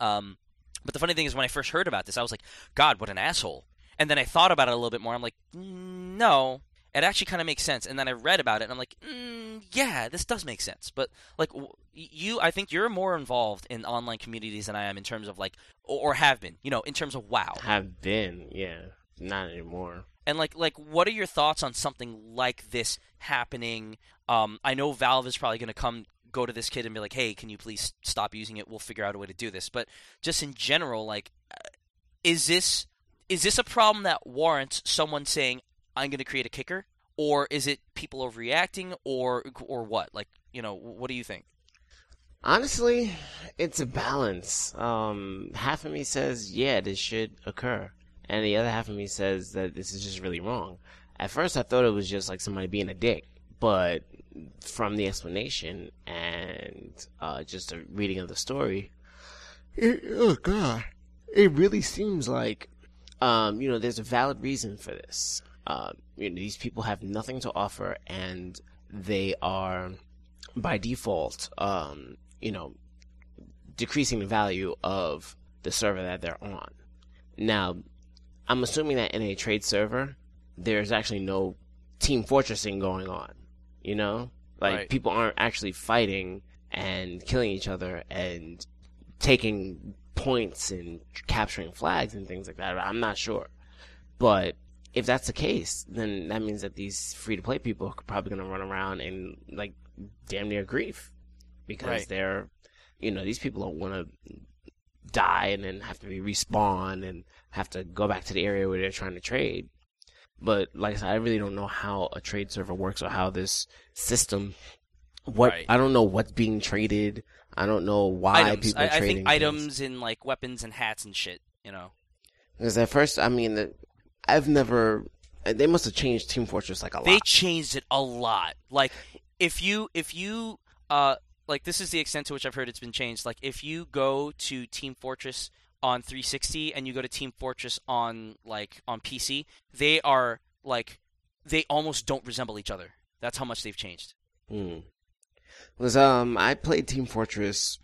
Um, but the funny thing is, when I first heard about this, I was like, "God, what an asshole!" And then I thought about it a little bit more. I'm like, "No, it actually kind of makes sense." And then I read about it, and I'm like, mm, "Yeah, this does make sense." But like w- you, I think you're more involved in online communities than I am in terms of like, or, or have been, you know, in terms of WoW. Have been, yeah. Not anymore. And like, like, what are your thoughts on something like this happening? Um, I know Valve is probably going to come go to this kid and be like, "Hey, can you please stop using it? We'll figure out a way to do this." But just in general, like, uh, is this is this a problem that warrants someone saying, "I'm going to create a kicker," or is it people overreacting, or or what? Like, you know, what do you think? Honestly, it's a balance. Um, half of me says, yeah, this should occur. And the other half of me says that this is just really wrong. At first, I thought it was just like somebody being a dick. But from the explanation and uh, just a reading of the story, it, oh god, it really seems like um, you know there's a valid reason for this. Uh, you know, these people have nothing to offer, and they are by default, um, you know, decreasing the value of the server that they're on. Now, I'm assuming that in a trade server, there's actually no team fortressing going on. You know, like Right. people aren't actually fighting and killing each other and taking points and capturing flags and things like that. I'm not sure, but if that's the case, then that means that these free to play people are probably going to run around and like damn near grief because Right. they're, you know, these people don't want to die and then have to be respawn and have to go back to the area where they're trying to trade. But like I said, I really don't know how a trade server works or how this system. What Right. I don't know what's being traded. I don't know why items. people I, are I trading think things. items and like weapons and hats and shit. You know. Because at first, I mean, the- I've never. They must have changed Team Fortress like a lot. They changed it a lot. Like if you if you uh like this is the extent to which I've heard it's been changed. Like if you go to Team Fortress on 360 and you go to Team Fortress on like on PC, they are like they almost don't resemble each other. That's how much they've changed. Hmm. Was um, I played Team Fortress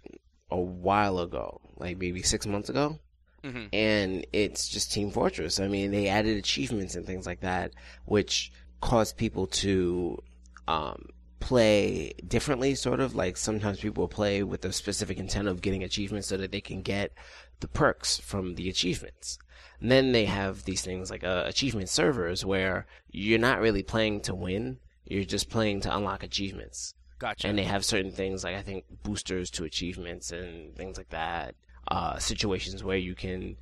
a while ago, like maybe six months ago. Mhm. and it's just Team Fortress. I mean, they added achievements and things like that, which caused people to um, play differently, sort of. Like sometimes people play with the specific intent of getting achievements so that they can get the perks from the achievements. And then they have these things like uh, achievement servers where you're not really playing to win, you're just playing to unlock achievements Gotcha. and they have certain things like I think boosters to achievements and things like that. Uh, situations where you can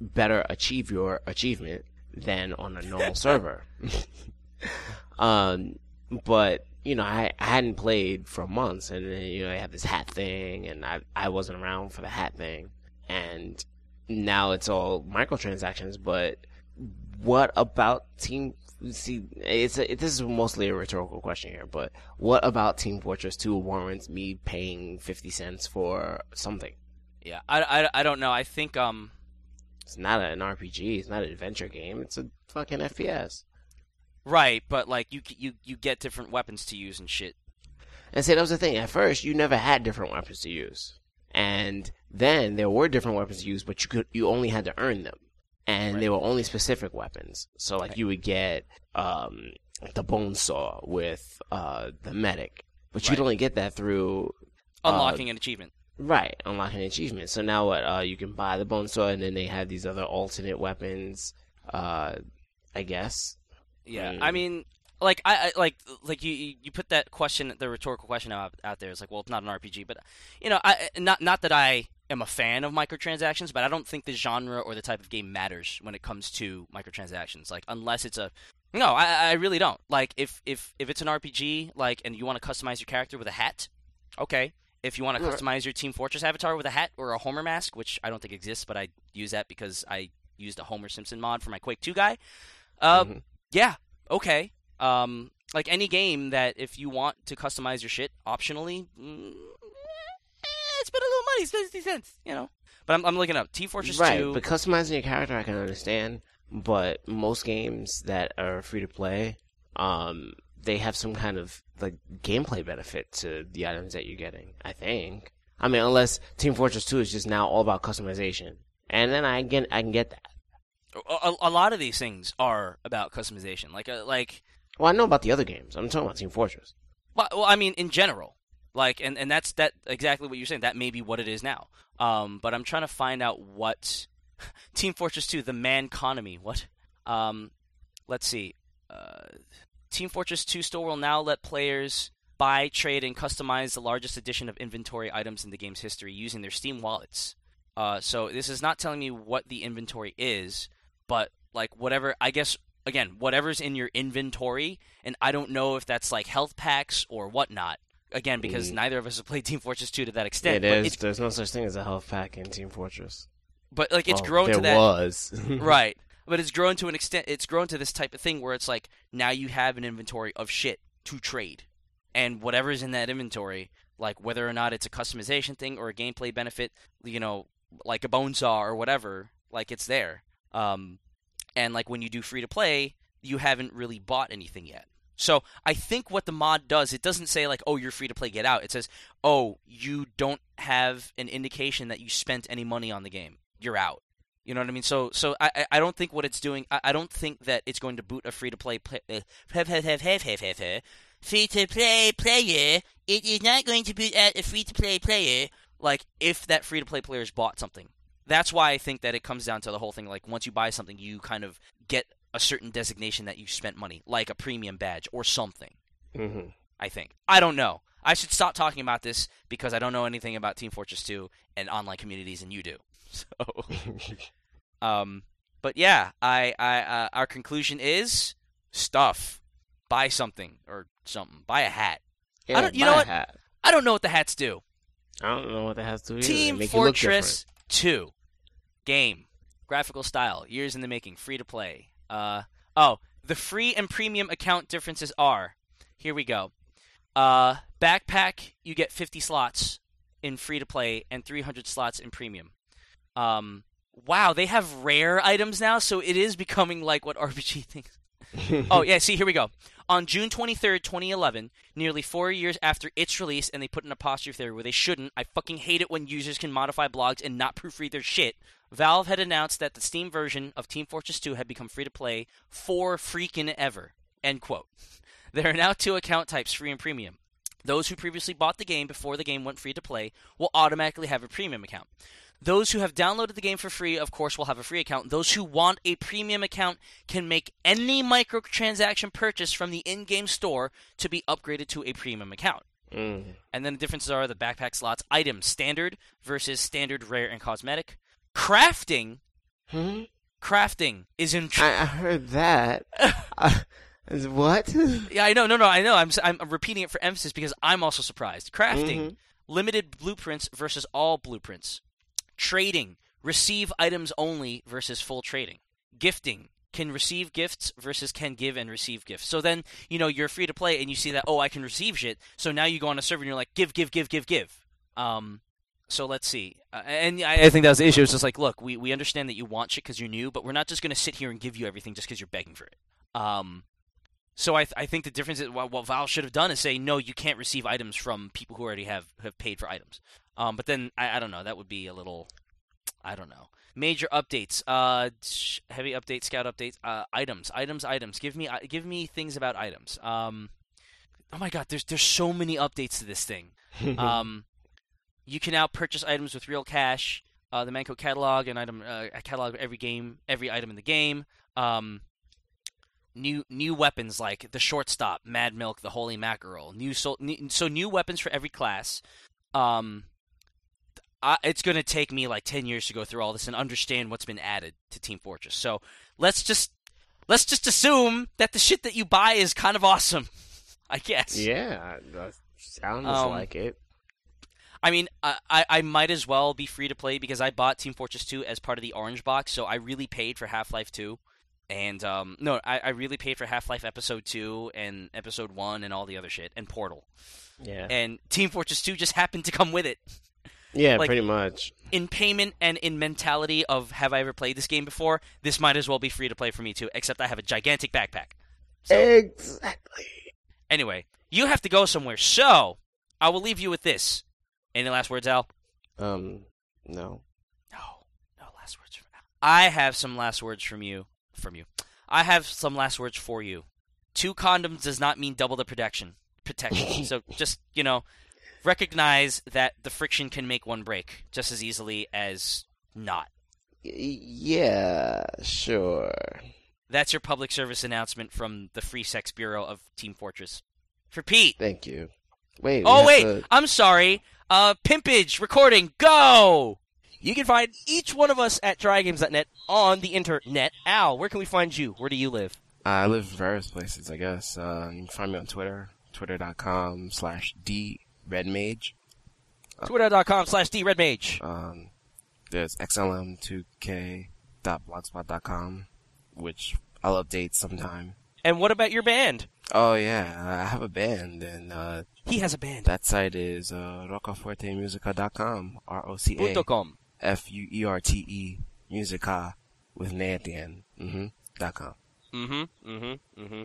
better achieve your achievement than on a normal [laughs] server. um, but you know, I, I hadn't played for months, and you know, I have this hat thing, and I I wasn't around for the hat thing, and now it's all microtransactions. But what about Team? See, it's a, this is mostly a rhetorical question here, but what about Team Fortress 2 warrants me paying 50 cents for something? Yeah, I, I, I don't know. I think um It's not an RPG, it's not an adventure game, it's a fucking FPS. right, but like you you you get different weapons to use and shit. And see, that was the thing. At first, you never had different weapons to use, and then there were different weapons to use, but you could you only had to earn them, and Right. they were only specific weapons. So, like, Right. you would get um the bone saw with uh the medic, but you'd only get that through uh, Unlocking an achievement. Right, unlocking an achievement. So now what? Uh, you can buy the bone saw, and then they have these other alternate weapons. Uh, I guess. Yeah, Mm. I mean, like I, I like like you you you put that question, the rhetorical question out, out there. It's like, well, it's not an RPG, but you know, I not not that I am a fan of microtransactions, but I don't think the genre or the type of game matters when it comes to microtransactions. Like, unless it's a no, I I really don't. Like, if if if it's an RPG, like, and you want to customize your character with a hat, okay. If you want to Right. customize your Team Fortress avatar with a hat or a Homer mask, which I don't think exists, but I use that because I used a Homer Simpson mod for my Quake 2 guy. Uh, Mhm. yeah, okay. Um, like any game that if you want to customize your shit optionally, mm, eh, spend a little money, spend fifty cents, you know. But I'm, I'm looking up Team Fortress right, 2. but customizing your character, I can understand. But most games that are free to play, um, they have some kind of like gameplay benefit to the items that you're getting. I think. I mean, unless Team Fortress 2 is just now all about customization, and then I get I can get that. a, a- a lot of these things are about customization. Like, uh, like, Well, I know about the other games. I'm talking about Team Fortress. well, well, I mean, in general, like, and, and that's that exactly what you're saying. That may be what it is now. Um, but I'm trying to find out what [laughs] Team Fortress 2, the man economy. What? Um, let's see. Uh, Team Fortress 2 store will now let players buy, trade, and customize the largest edition of inventory items in the game's history using their Steam wallets. Uh, so this is not telling me what the inventory is, but like whatever. I guess again, whatever's in your inventory, and I don't know if that's like health packs or whatnot. again because Mm. neither of us have played [laughs] Team Fortress 2 to that extent. There's it's there's no such thing as a health pack in Team Fortress. but like it's Well, grown to that was. [laughs] right. But it's grown to an extent. It's grown to this type of thing where it's like now you have an inventory of shit to trade, and whatever's in that inventory, like whether or not it's a customization thing or a gameplay benefit, you know, like a bone saw or whatever, like it's there. Um, and like when you do free to play, you haven't really bought anything yet. So I think what the mod does, it doesn't say like, "Oh, you're free to play, get out." It says, "Oh, you don't have an indication that you spent any money on the game. You're out." You know what I mean? So, so I, I- don't think what it's doing. I, I don't think that it's going to boot a free to play play, uh, free to play player. It is not going to boot out a free to play player. Like if that free to play player has bought something, that's why I think that it comes down to the whole thing. Like once you buy something, you kind of get a certain designation that you spent money, like a premium badge or something. hmm I think. I don't know. I should stop talking about this because I don't know anything about Team Fortress 2 and online communities, and you do. [laughs] So, um, but yeah, I, I, uh, our conclusion is stuff. Buy something or something. Buy a hat. yeah, don't- you know what? Hat. I don't know what the hats do. I don't know what that has to do. with. Team Make you look Fortress 2 game graphical style years in the making free to play uh oh the free and premium account differences are here we go uh backpack you get 50 slots in free to play and 300 slots in premium um wow they have rare items now so it is becoming like what [laughs] rpg thinks. [laughs] Oh yeah see here we go. On june 23rd 2011 nearly four years after its release and they put an apostrophe there where they shouldn't i fucking hate it when users can modify blogs and not proofread their shit. Valve had announced that the steam version of team fortress 2 had become free to play for freaking ever end quote. [laughs] There are now two account types free and premium. Those who previously bought the game before the game went free to play will automatically have a premium account those who have downloaded the game for free, of course, will have a free account. Those who want a premium account can make any microtransaction purchase from the in game store to be upgraded to a premium account. Mm. And then the differences are the backpack slots, items, standard versus standard, rare, and cosmetic. Crafting, Hmm? crafting is in. I, I heard that. [laughs] uh, what? [laughs] yeah, I know, no, no, I know. I'm, I'm repeating it for emphasis because I'm also surprised. Crafting, Mhm. limited blueprints versus all blueprints. Trading, receive items only versus full trading. Gifting, can receive gifts versus can give and receive gifts. So then, you know, you're free to play and you see that, oh, I can receive shit. So now you go on a server and you're like, give, give, give, give, give. Um, so let's see. Uh, and I, I think that was the issue. It's just like, look, we, we understand that you want shit because you're new, but we're not just going to sit here and give you everything just because you're begging for it. Um, so I, th- I think the difference is what, what Valve should have done is say, no, you can't receive items from people who already have, have paid for items. Um, but then I, I don't know. That would be a little, I don't know. Major updates, uh, heavy updates, scout updates, uh, items, items, items. Give me, give me things about items. Um, oh my god, there's there's so many updates to this thing. [laughs] um, you can now purchase items with real cash. Uh, the Mann Co. catalog and item uh, catalog of every game, every item in the game. Um, new new weapons like the shortstop, Mad Milk, the Holy Mackerel. New so new, so new weapons for every class. Um, I, it's going to take me like 10 years to go through all this and understand what's been added to Team Fortress. So let's just let's just assume that the shit that you buy is kind of awesome. [laughs] I guess. yeah, that sounds Um, like it. I mean, I, I I might as well be free to play because I bought Team Fortress 2 as part of the Orange Box, so I really paid for Half Life 2. And um, no, I, I really paid for Half Life Episode 2 and Episode 1 and all the other shit and Portal. Yeah, And Team Fortress 2 just [laughs] happened to come with it. yeah, like- pretty much. in payment and in mentality of have I ever played this game before, this might as well be free to play for me too, except I have a gigantic backpack. So- Exactly. Anyway, you have to go somewhere, so I will leave you with this. Any last words, Al? Um, no. No, no last words from Al. I have some last words from you. From you. I have some last words for you. Two condoms does not mean double the protection. Protection. [laughs] so just, you know, recognize that the friction can make one break just as easily as not. Yeah, sure. That's your public service announcement from the Free Sex Bureau of Team Fortress. For Pete. Thank you. Wait. Oh wait, to- I'm sorry. Uh, Pimpage recording. Go. You can find each one of us at trygames.net on the internet. Al, where can we find you? Where do you live? I live in various places, I guess. Uh, you can find me on Twitter, twitter.com slash D Red Mage. Twitter.com slash DRedMage. Um, there's xlm2k.blogspot.com, which I'll update sometime. And what about your band? Oh yeah, I have a band, and uh, He has a band. that site is uh, rocafuertemusica.com. R O C A com. F U E R T E Musica with an A at the end. Mm-hmm. Dot com. Mm-hmm. Mm-hmm. Mm-hmm.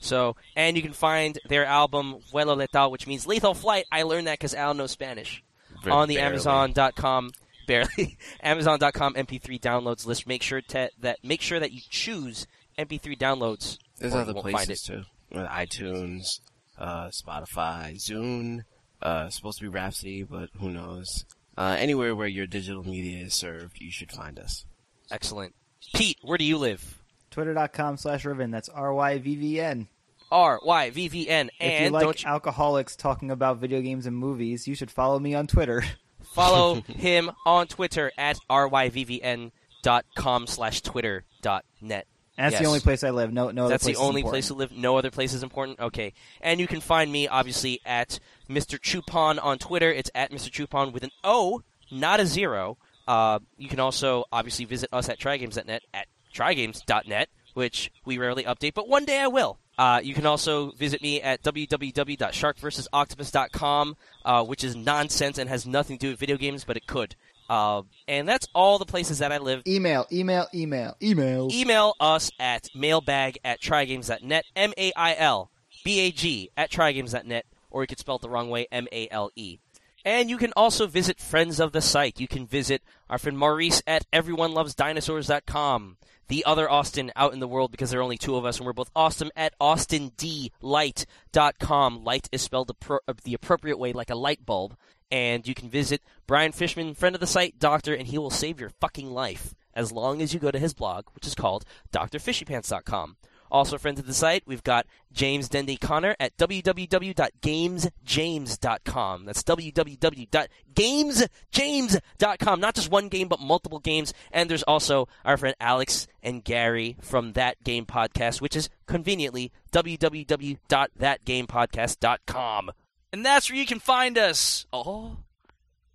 So, and you can find their album Vuelo Letal, which means lethal flight. I learned that because Al knows Spanish. Very on the barely. Amazon.com barely [laughs] Amazon.com MP3 downloads list. Make sure to, that make sure that you choose MP3 downloads. There's other places too. Uh, iTunes, uh, Spotify, Zune. Uh, supposed to be Rhapsody, but who knows? Uh, anywhere where your digital media is served, you should find us. Excellent. Pete, where do you live? Twitter.com slash Ryvvn. That's R Y V V N. R Y V V N. If you like don't you alcoholics talking about video games and movies, you should follow me on Twitter. [laughs] follow [laughs] him on Twitter at ryvvn.com slash twitter dot net. And that's Yes. the only place I live. No, no other That's the place is only important. place to live. No other place is important. Okay, and you can find me obviously at Mr. Chupon on Twitter. It's at Mr. Chupon with an O, not a zero. Uh, you can also obviously visit us at trygames.net at trygames.net, which we rarely update, but one day I will. Uh, you can also visit me at www.sharkversusoctopus.com, uh, which is nonsense and has nothing to do with video games, but it could. Uh, and that's all the places that I live. Email, email, email, email. Email us at mailbag at trygames.net, M A I L B A G at trygames.net, or you could spell it the wrong way, M A L E. And you can also visit friends of the site. You can visit our friend Maurice at everyonelovesdinosaurs.com. The other Austin out in the world because there are only two of us, and we're both awesome at austindlight.com. Light is spelled uh, the appropriate way, like a light bulb. And you can visit Brian Fishman, friend of the site, doctor, and he will save your fucking life as long as you go to his blog, which is called drfishypants.com. Also, friends of the site, we've got James Dendy Connor at www.gamesjames.com. That's www.gamesjames.com. Not just one game, but multiple games. And there's also our friend Alex and Gary from That Game Podcast, which is conveniently www.thatgamepodcast.com. And that's where you can find us. Oh,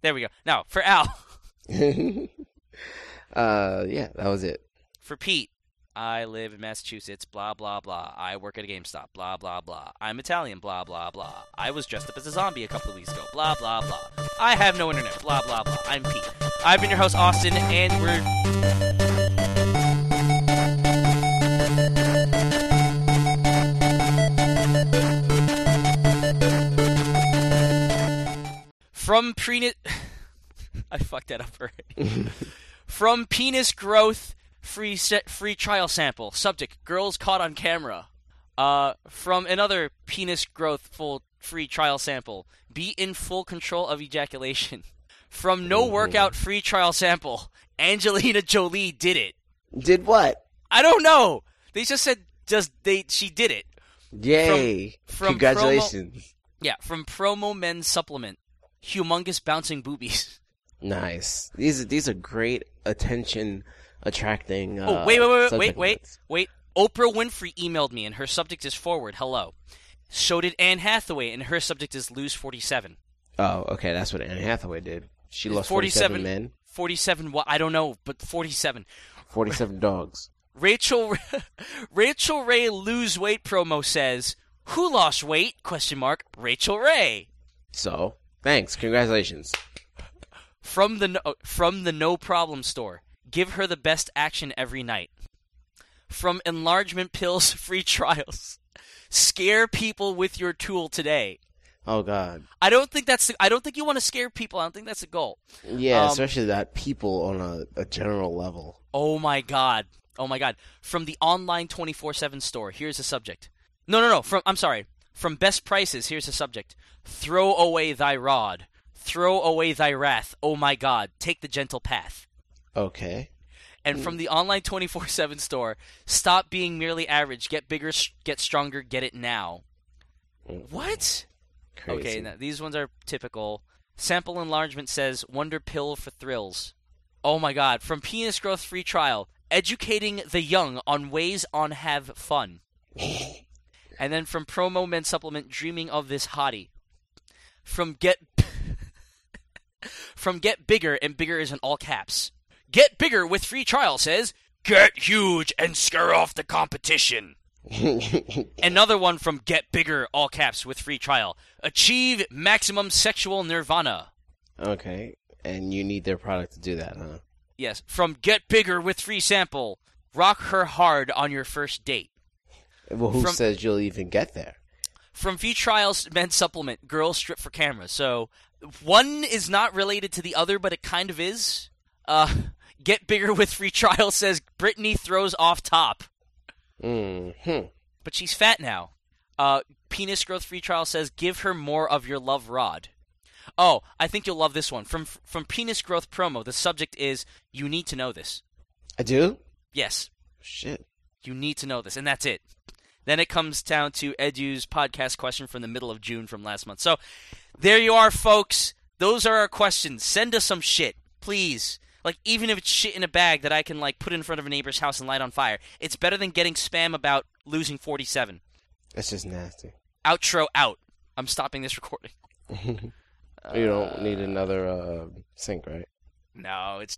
there we go. Now, for Al, [laughs] uh, yeah, that was it. for Pete, I live in Massachusetts, blah, blah, blah. I work at a GameStop, blah, blah, blah. I'm Italian, blah, blah, blah. I was dressed up as a zombie a couple of weeks ago, blah, blah, blah. I have no internet, blah, blah, blah. I'm Pete. I've been your host, Austin, and we're. From penis. [laughs] I fucked that up already. [laughs] From penis growth free set free trial sample. Subject: Girls caught on camera. Uh, from another penis growth full free trial sample. Be in full control of ejaculation. [laughs] From no workout free trial sample. [laughs] Angelina Jolie did it. Did what? I don't know. They just said just they she did it. Yay! from Congratulations. Yeah, from Promo Men's Supplement. Humongous bouncing boobies. [laughs] Nice. These these are great attention attracting. Uh, Oh, wait, wait, wait, wait, subject wait, wait. Oprah Winfrey emailed me, and her subject is forward. Hello. So did Anne Hathaway, and her subject is lose 47. Oh, okay, that's what Anne Hathaway did. She lost 47 47 men, 47, what? I don't know, but 47. 47 [laughs] dogs. Rachel [laughs] Rachael Ray lose weight promo says, "Who lost weight?" question mark. Rachael Ray. So, thanks. Congratulations. From the no, from the no problem store. Give her the best action every night. From enlargement pills free trials. Scare people with your tool today. Oh God. I don't think that's the, I don't think you want to scare people. I don't think that's the goal. Yeah, Um, especially that people on a, a general level. Oh my god. Oh my god. From the online 24/7 store, here's the subject. No, no, no. From I'm sorry. From best prices, here's the subject. Throw away thy rod. Throw away thy wrath. Oh my god. Take the gentle path. Okay. And from the online 24/7 store, stop being merely average. Get bigger, get stronger, get it now. What? Crazy. Okay, now, these ones are typical. Sample enlargement says Wonder Pill for thrills. Oh my god, from penis growth free trial, educating the young on ways on have fun. [laughs] and then from promo men supplement dreaming of this hottie. from Get [laughs] from Get Bigger, and Bigger is in all caps. Get Bigger with free trial says, Get huge and scare off the competition. [laughs] Another one from Get Bigger, all caps with free trial. Achieve maximum sexual nirvana. okay, and you need their product to do that, huh? Yes, from Get Bigger with free sample. Rock her hard on your first date. Well, who From- says you'll even get there? From free trials men's supplement, girls strip for camera. So one is not related to the other, but it kind of is. Uh, Get Bigger with free trial says Brittany throws off top, hmm but she's fat now. Uh, penis growth free trial says give her more of your love rod. Oh, I think you'll love this one. From from penis growth promo, the subject is you need to know this. I do. Yes, Shit. You need to know this, and that's it. Then it comes down to Edu's podcast question from the middle of June from last month. So there you are, folks. Those are our questions. Send us some shit, please. Like even if it's shit in a bag that I can like put in front of a neighbor's house and light on fire. It's better than getting spam about losing 47. That's just nasty. Outro out. I'm stopping this recording. [laughs] you don't need another uh, sync, right? No, it's